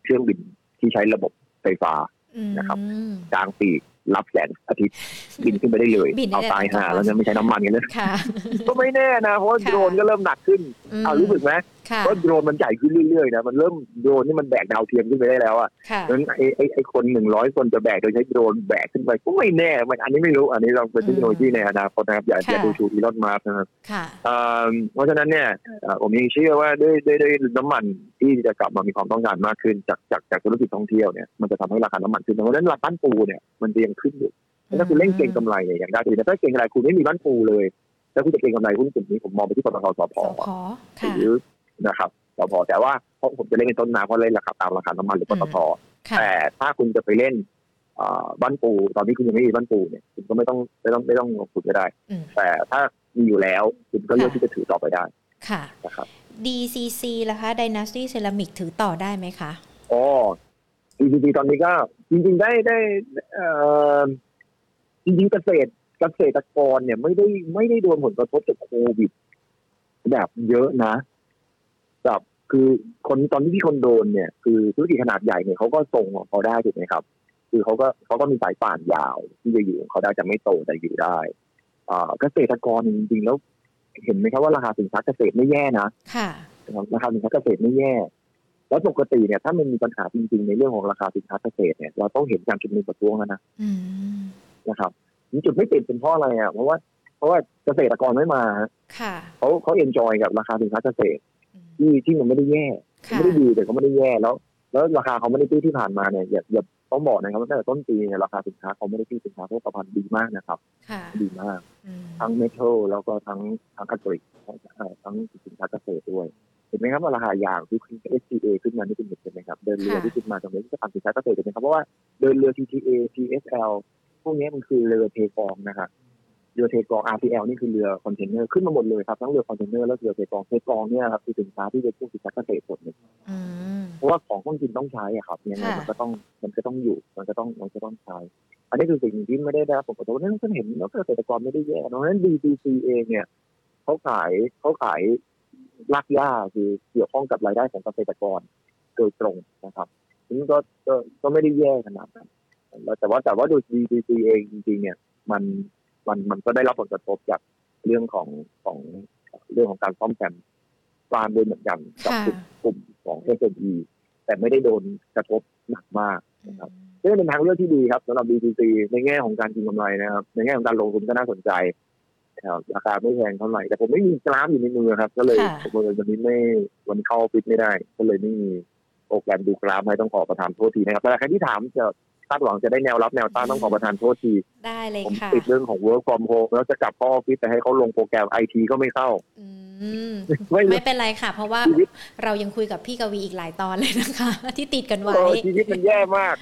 เครื่องบินที่ใช้ระบบไฟฟ้านะครับกลางปีกรับแสงอาทิตย์บินขึ้นไปได้เลย เอาตายหาแล้วเนี่ยไม่ใช้น้ำมันกันเลยก็ไม่แน่นะ เพราะโดรนก็เริ่มหนักขึ้น เอารู้สึกไหม เพราะโดรนมันใหญ่ขึ้นเรื่อยๆนะมันเริ่มโดรนนี่มันแบกดาวเทียมขึ้นไปได้แล้วอะเพราะฉะนั้นไอ้ไอ้ไอ้คนหนึ่งร้อยคนจะแบกโดยใช้โดรนแบกขึ้นไปก็ไม่แน่มันอันนี้ไม่รู้อันนี้เราเป็นเทคโนโลยีในอนาคตนะครับอย่าอย่าดูชูอีลอนมาร์กนะครับเพราะฉะนั้นเนี่ยผมยังเชื่อว่าด้วยด้วยด้วยน้ำมันที่จะกลับมามีความต้องการมากขึ้นจากจากจากธุรกิจท่องเที่ยวเนี่ยมันจะทำให้ราคาน้ำมันขึ้นเพราะฉะนั้นราคาปูเนี่ยมันจะยังขึ้นอยู่ถ้าคุณเล่นเก่งกำไรเนี่ยอย่างได้ดีแต่ถ้าเก่งกำไรคุณไม่มีบ้านปูเลยแล้วคุณจะเก่งกำไรหุ้นกลุ่มนี้ผมมองไปที่ปตทสพหรือ นะครับสพแต่ว่าเพราะผมจะเล่นในต้นน้ำเพราะเล่นราคาตามราคาน้ำมันหรือปตทแต่ถ้าคุณจะไปเล่นบ้านปู ตอนนี้คุณยังไม่มีบ้านปูเนี่ยคุณก็ไม่ต้องไม่ต้องไม่ต้องลงทุนก็ได้ แต่ถ้ามีอยู่แล้วคุณก็เลือกที่จะถือต่อไปได้ค่ะนะครับ DCC ล่ะคะ Dynasty Ceramic ถือต่อได้ไหมคะอ๋อ DCC ตอนนี้ก็จริง ๆ ได้ได้จริงๆเกษตรเกษตรกรเนี่ยไม่ได้ไม่ได้โดนผลกระทบจากโควิด แบบเยอะนะแบบ คือคนตอนที่พี่คนโดนเนี่ย คือธุรกิจขนาดใหญ่เนี่ยเขาก็ส่งของเขาได้ถูกไหมครับ คือเขาก็เขาก็มีสายป่านยาว ที่จะอยู่เขาได้จะไม่โตแต่อยู่ได้อ่าเกษตรกรจริงๆแล้ว เห็นไหมครับว่าราคาสินค้าเกษตรไม่แย่นะค่ะราคาสินค้าเกษตรไม่แย่แล้วปกติเนี่ยถ้ามันมีปัญหาจริงๆในเรื่องของราคาสินค้าเกษตรเนี่ยเราต้องเห็นการชุมนุมประท้วงแล้วนะนะครับจุดไม่ติดเป็นเพราะอะไรอะเพราะว่า เพราะว่าเกษตรกรไม่มาเขาเขา enjoy กับราคาสินค้าเกษตร ที่ที่มันไม่ได้แย่ไม่ได้ดีแต่เขาไม่ได้แย่แล้ว แล้วราคาเขาไม่ได้ตี้ที่ผ่านมาเนี่ยอย่าอย่าต้องบอกนะครับว่าตั้งแต่ต้นปีเนี่ยราคาสินค้าเขาไม่ได้ตี้สินค้าโภคภัณฑ์ดีมากนะครับดีมาก ทั้ง metal แล้วก็ทั้งทั้งอัตริกทั้งสินค้าเกษตรด้วยเห็นไหมครับว่าราคายางที่ขึ้น STA ขึ้นมานี่เป็นเหตุไหมครับ เดินเรือที่ขึ้นมาตรงนี้จะทำสินค้าเกษตรเห็นไหมครับเพราะว่าเดินเรือ TTA PSL พวกนี้มันคือเรือเทกองนะครับ เรือเทกอง RCL นี่คือเรือคอนเทนเนอร์ขึ้นมาหมดเลยครับทั้งเรือคอนเทนเนอร์และเรือเทกองเทกองเนี่ยครับคือสินค้าที่เป็นพวกสินค้าเกษตรหมดเลยเพราะว่าของต้องกินต้องใช้อะครับยังไงมันก็ต้องมันก็ต้องอยู่มันก็ต้องมันก็ต้องใช้ อันนี้คือสิ่งที่ไม่ได้ได้รับผลกระทบนั่นก็เห็นแล้วเกษตรกรไม่ได้แย่เพราะฉะนั้น DTC เองเนี่ยเขาขายเขาขายรากหญ้าคือเกี่ยวข้องกับรายได้ของเกษตรกรโดยตรงนะครับนี่ก็ก็ไม่ได้แย่ขนาดนั้นแต่ว่าแต่ว่าดู DTC เองจริงๆเนี่ยมัน มันมันก็ได้รับผลกระทบจากเรื่องของของเรื่องของการซ่อมแซมบ้านด้วยเหมือนกันกับกลุ่มของ SME แต่ไม่ได้โดนกระทบหนักมากนะครับซึ่งเป็นทางเลือกที่ดีครับสำหรับ BTC ในแง่ของการกินกำไรนะครับ ในแง่ของการลงทุนก็น่าสนใจราคาไม่แพงเท่าไหร่แต่ผมไม่มีกราฟอยู่ในมือครับ ก็เลยวันนี้ไม่วันเข้าออฟฟิศไม่ได้ ก็เลยไม่มีโปรแกรมดูกราฟให้ต้องขอประทานโทษทีนะครับแต่ใครที่ถามจะ คาดหวังจะได้แนวรับแนวต้านต้องขอประทานโทษที ได้เลยค่ะผมติดเรื่องของ work from home แล้วจะกลับเข้าออฟฟิศแต่ให้เขาลงโปรแกรมไอทีก็ไม่เข้าไม่เป็นไรค่ะ เพราะว่าเรายังคุยกับพี่กวีอีกหลายตอนเลยนะคะ ที่ติดกันไว้ชีวิตมันแย่มาก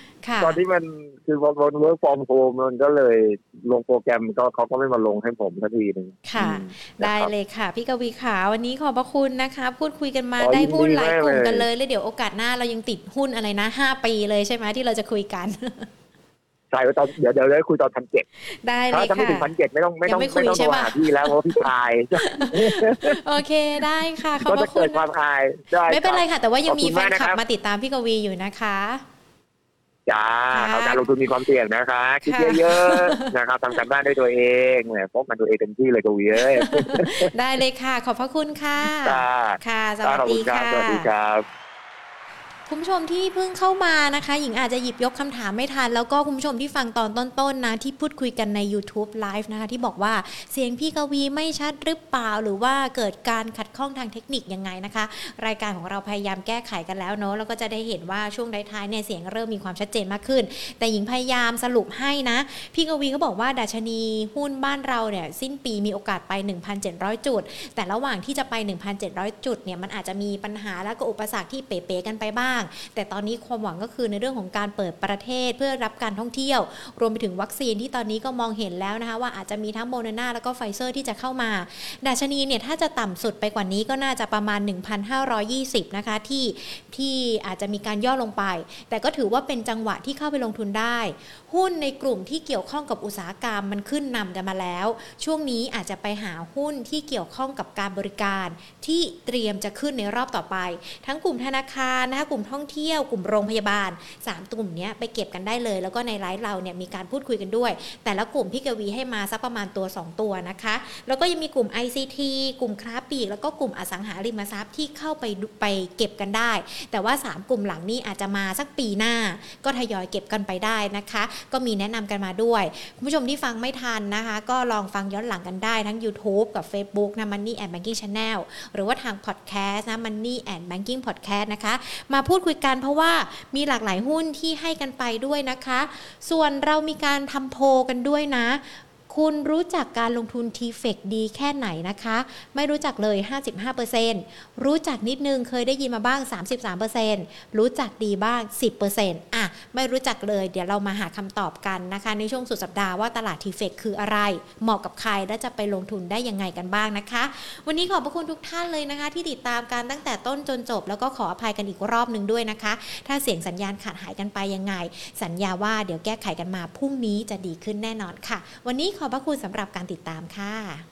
ตอนที่มันคือพอ work from home มันก็เลยลงโปรแกรมก็เขาก็ไม่มาลงให้ผมทันทีนึงค่ะ ได้เลยค่ะ พี่กวีขาวันนี้ขอบพระคุณนะคะ พูดคุยกันมาได้หุ้นหลายกลุ่มกันเลยแล้วเดี๋ยวโอกาสหน้าเรายังติดหุ้นอะไรนะห้าปีเลยใช่ไหมที่เราจะคุยกันใช่ตอนเดี๋ยวเดี๋ยวได้คุยตอนพันเจ็ดได้เลยค่ะถ้าไม่ถึงพันเจ็ดไม่ต้องไม่ต้องไม่ต้องโทรหาพี่แล้วเพราะพี่ชาย โอเคได้ค่ะเขาจะเกิดความอายไม่เป็นไรค่ะ แต่ว่ายังมีแฟนคลับมาติดตามพี่กวีอยู่นะคะ จ้าเขาการลงทุนมีความเสี่ยงนะคะ คิดเยอะๆนะครับทำการบ้านด้วยตัวเองแหมพบมันตัวเองเต็มที่เลยกวีเอ้ยได้เลยค่ะ ขอบพระคุณค่ะ ค่ะ สวัสดีค่ะสวัสดีครับ คุณผู้ชมที่เพิ่งเข้ามานะคะ หญิงอาจจะหยิบยกคำถามไม่ทัน แล้วก็คุณผู้ชมที่ฟังตอนต้นๆนะที่พูดคุยกันใน YouTube Live นะคะ ที่บอกว่าเสียงพี่กวีไม่ชัดหรือเปล่า หรือว่าเกิดการขัดข้องทางเทคนิคยังไงนะคะ รายการของเราพยายามแก้ไขกันแล้วเนาะแล้วก็จะได้เห็นว่าช่วงท้ายๆเนี่ยเสียงเริ่มมีความชัดเจนมากขึ้น แต่หญิงพยายามสรุปให้นะ พี่กวีเขาบอกว่าดัชนีหุ้นบ้านเราเนี่ยสิ้นปีมีโอกาสไป 1,700 จุด แต่ระหว่างที่จะไป 1,700 จุดเนี่ยมันอาจจะมีปัญหาแล้วก็อุปสรรคที่เป๋ๆกันไปบ้างแต่ตอนนี้ความหวังก็คือในเรื่องของการเปิดประเทศเพื่อรับการท่องเที่ยว รวมไปถึงวัคซีนที่ตอนนี้ก็มองเห็นแล้วนะคะว่าอาจจะมีทั้งโมเดอร์นาแล้วก็ไฟเซอร์ที่จะเข้ามา ดัชนีเนี่ยถ้าจะต่ำสุดไปกว่านี้ก็น่าจะประมาณ 1,520 นะคะที่ที่อาจจะมีการย่อลงไป แต่ก็ถือว่าเป็นจังหวะที่เข้าไปลงทุนได้ หุ้นในกลุ่มที่เกี่ยวข้องกับอุตสาหกรรมมันขึ้นนำกันมาแล้ว ช่วงนี้อาจจะไปหาหุ้นที่เกี่ยวข้องกับการบริการ ที่เตรียมจะขึ้นในรอบต่อไป ทั้งกลุ่มธนาคารนะคะกลุ่มท่องเที่ยวกลุ่มโรงพยาบาล 3 กลุ่มนี้ไปเก็บกันได้เลย แล้วก็ในไลฟ์เราเนี่ยมีการพูดคุยกันด้วย แต่ละกลุ่มพี่กวีให้มาสักประมาณตัว 2 ตัวนะคะ แล้วก็ยังมีกลุ่ม ICT กลุ่มค้าปลีกแล้วก็กลุ่มอสังหาริมทรัพย์ที่เข้าไปไปเก็บกันได้ แต่ว่า 3 กลุ่มหลังนี้อาจจะมาสักปีหน้า ก็ทยอยเก็บกันไปได้นะคะก็มีแนะนำกันมาด้วยคุณผู้ชมที่ฟังไม่ทันนะคะ ก็ลองฟังย้อนหลังกันได้ทั้ง YouTube กับ Facebook นะ Money and Banking Channel หรือว่าทาง Podcast นะ Money and Banking Podcast นะคะ มาพูดคุยกันเพราะว่ามีหลากหลายหุ้นที่ให้กันไปด้วยนะคะ ส่วนเรามีการทำโพลกันด้วยนะ คุณรู้จักการลงทุน t f e c ดีแค่ไหนนะคะ ไม่รู้จักเลย 55%รู้จักนิดนึงเคยได้ยินมาบ้าง 33%รู้จักดีบ้าง 10%อะ ไม่รู้จักเลย เดี๋ยวเรามาหาคำตอบกันนะคะ ในช่วงสุดสัปดาห์ว่าตลาด t f e c คืออะไร เหมาะกับใคร และจะไปลงทุนได้ยังไงกันบ้างนะคะ วันนี้ขอบพระคุณทุกท่านเลยนะคะ ที่ติดตามการตั้งแต่ต้นจนจบ แล้วก็ขออภัยกันอีกรอบหนึ่งด้วยนะคะ ถ้าเสียงสัญญาณขาดหายกันไปยังไง สัญญาว่าเดี๋ยวแก้ไขกันมาพรุ่งนี้จะดีขึ้นแน่นอนค่ะ วันนี้ขอบพระคุณสำหรับการติดตามค่ะ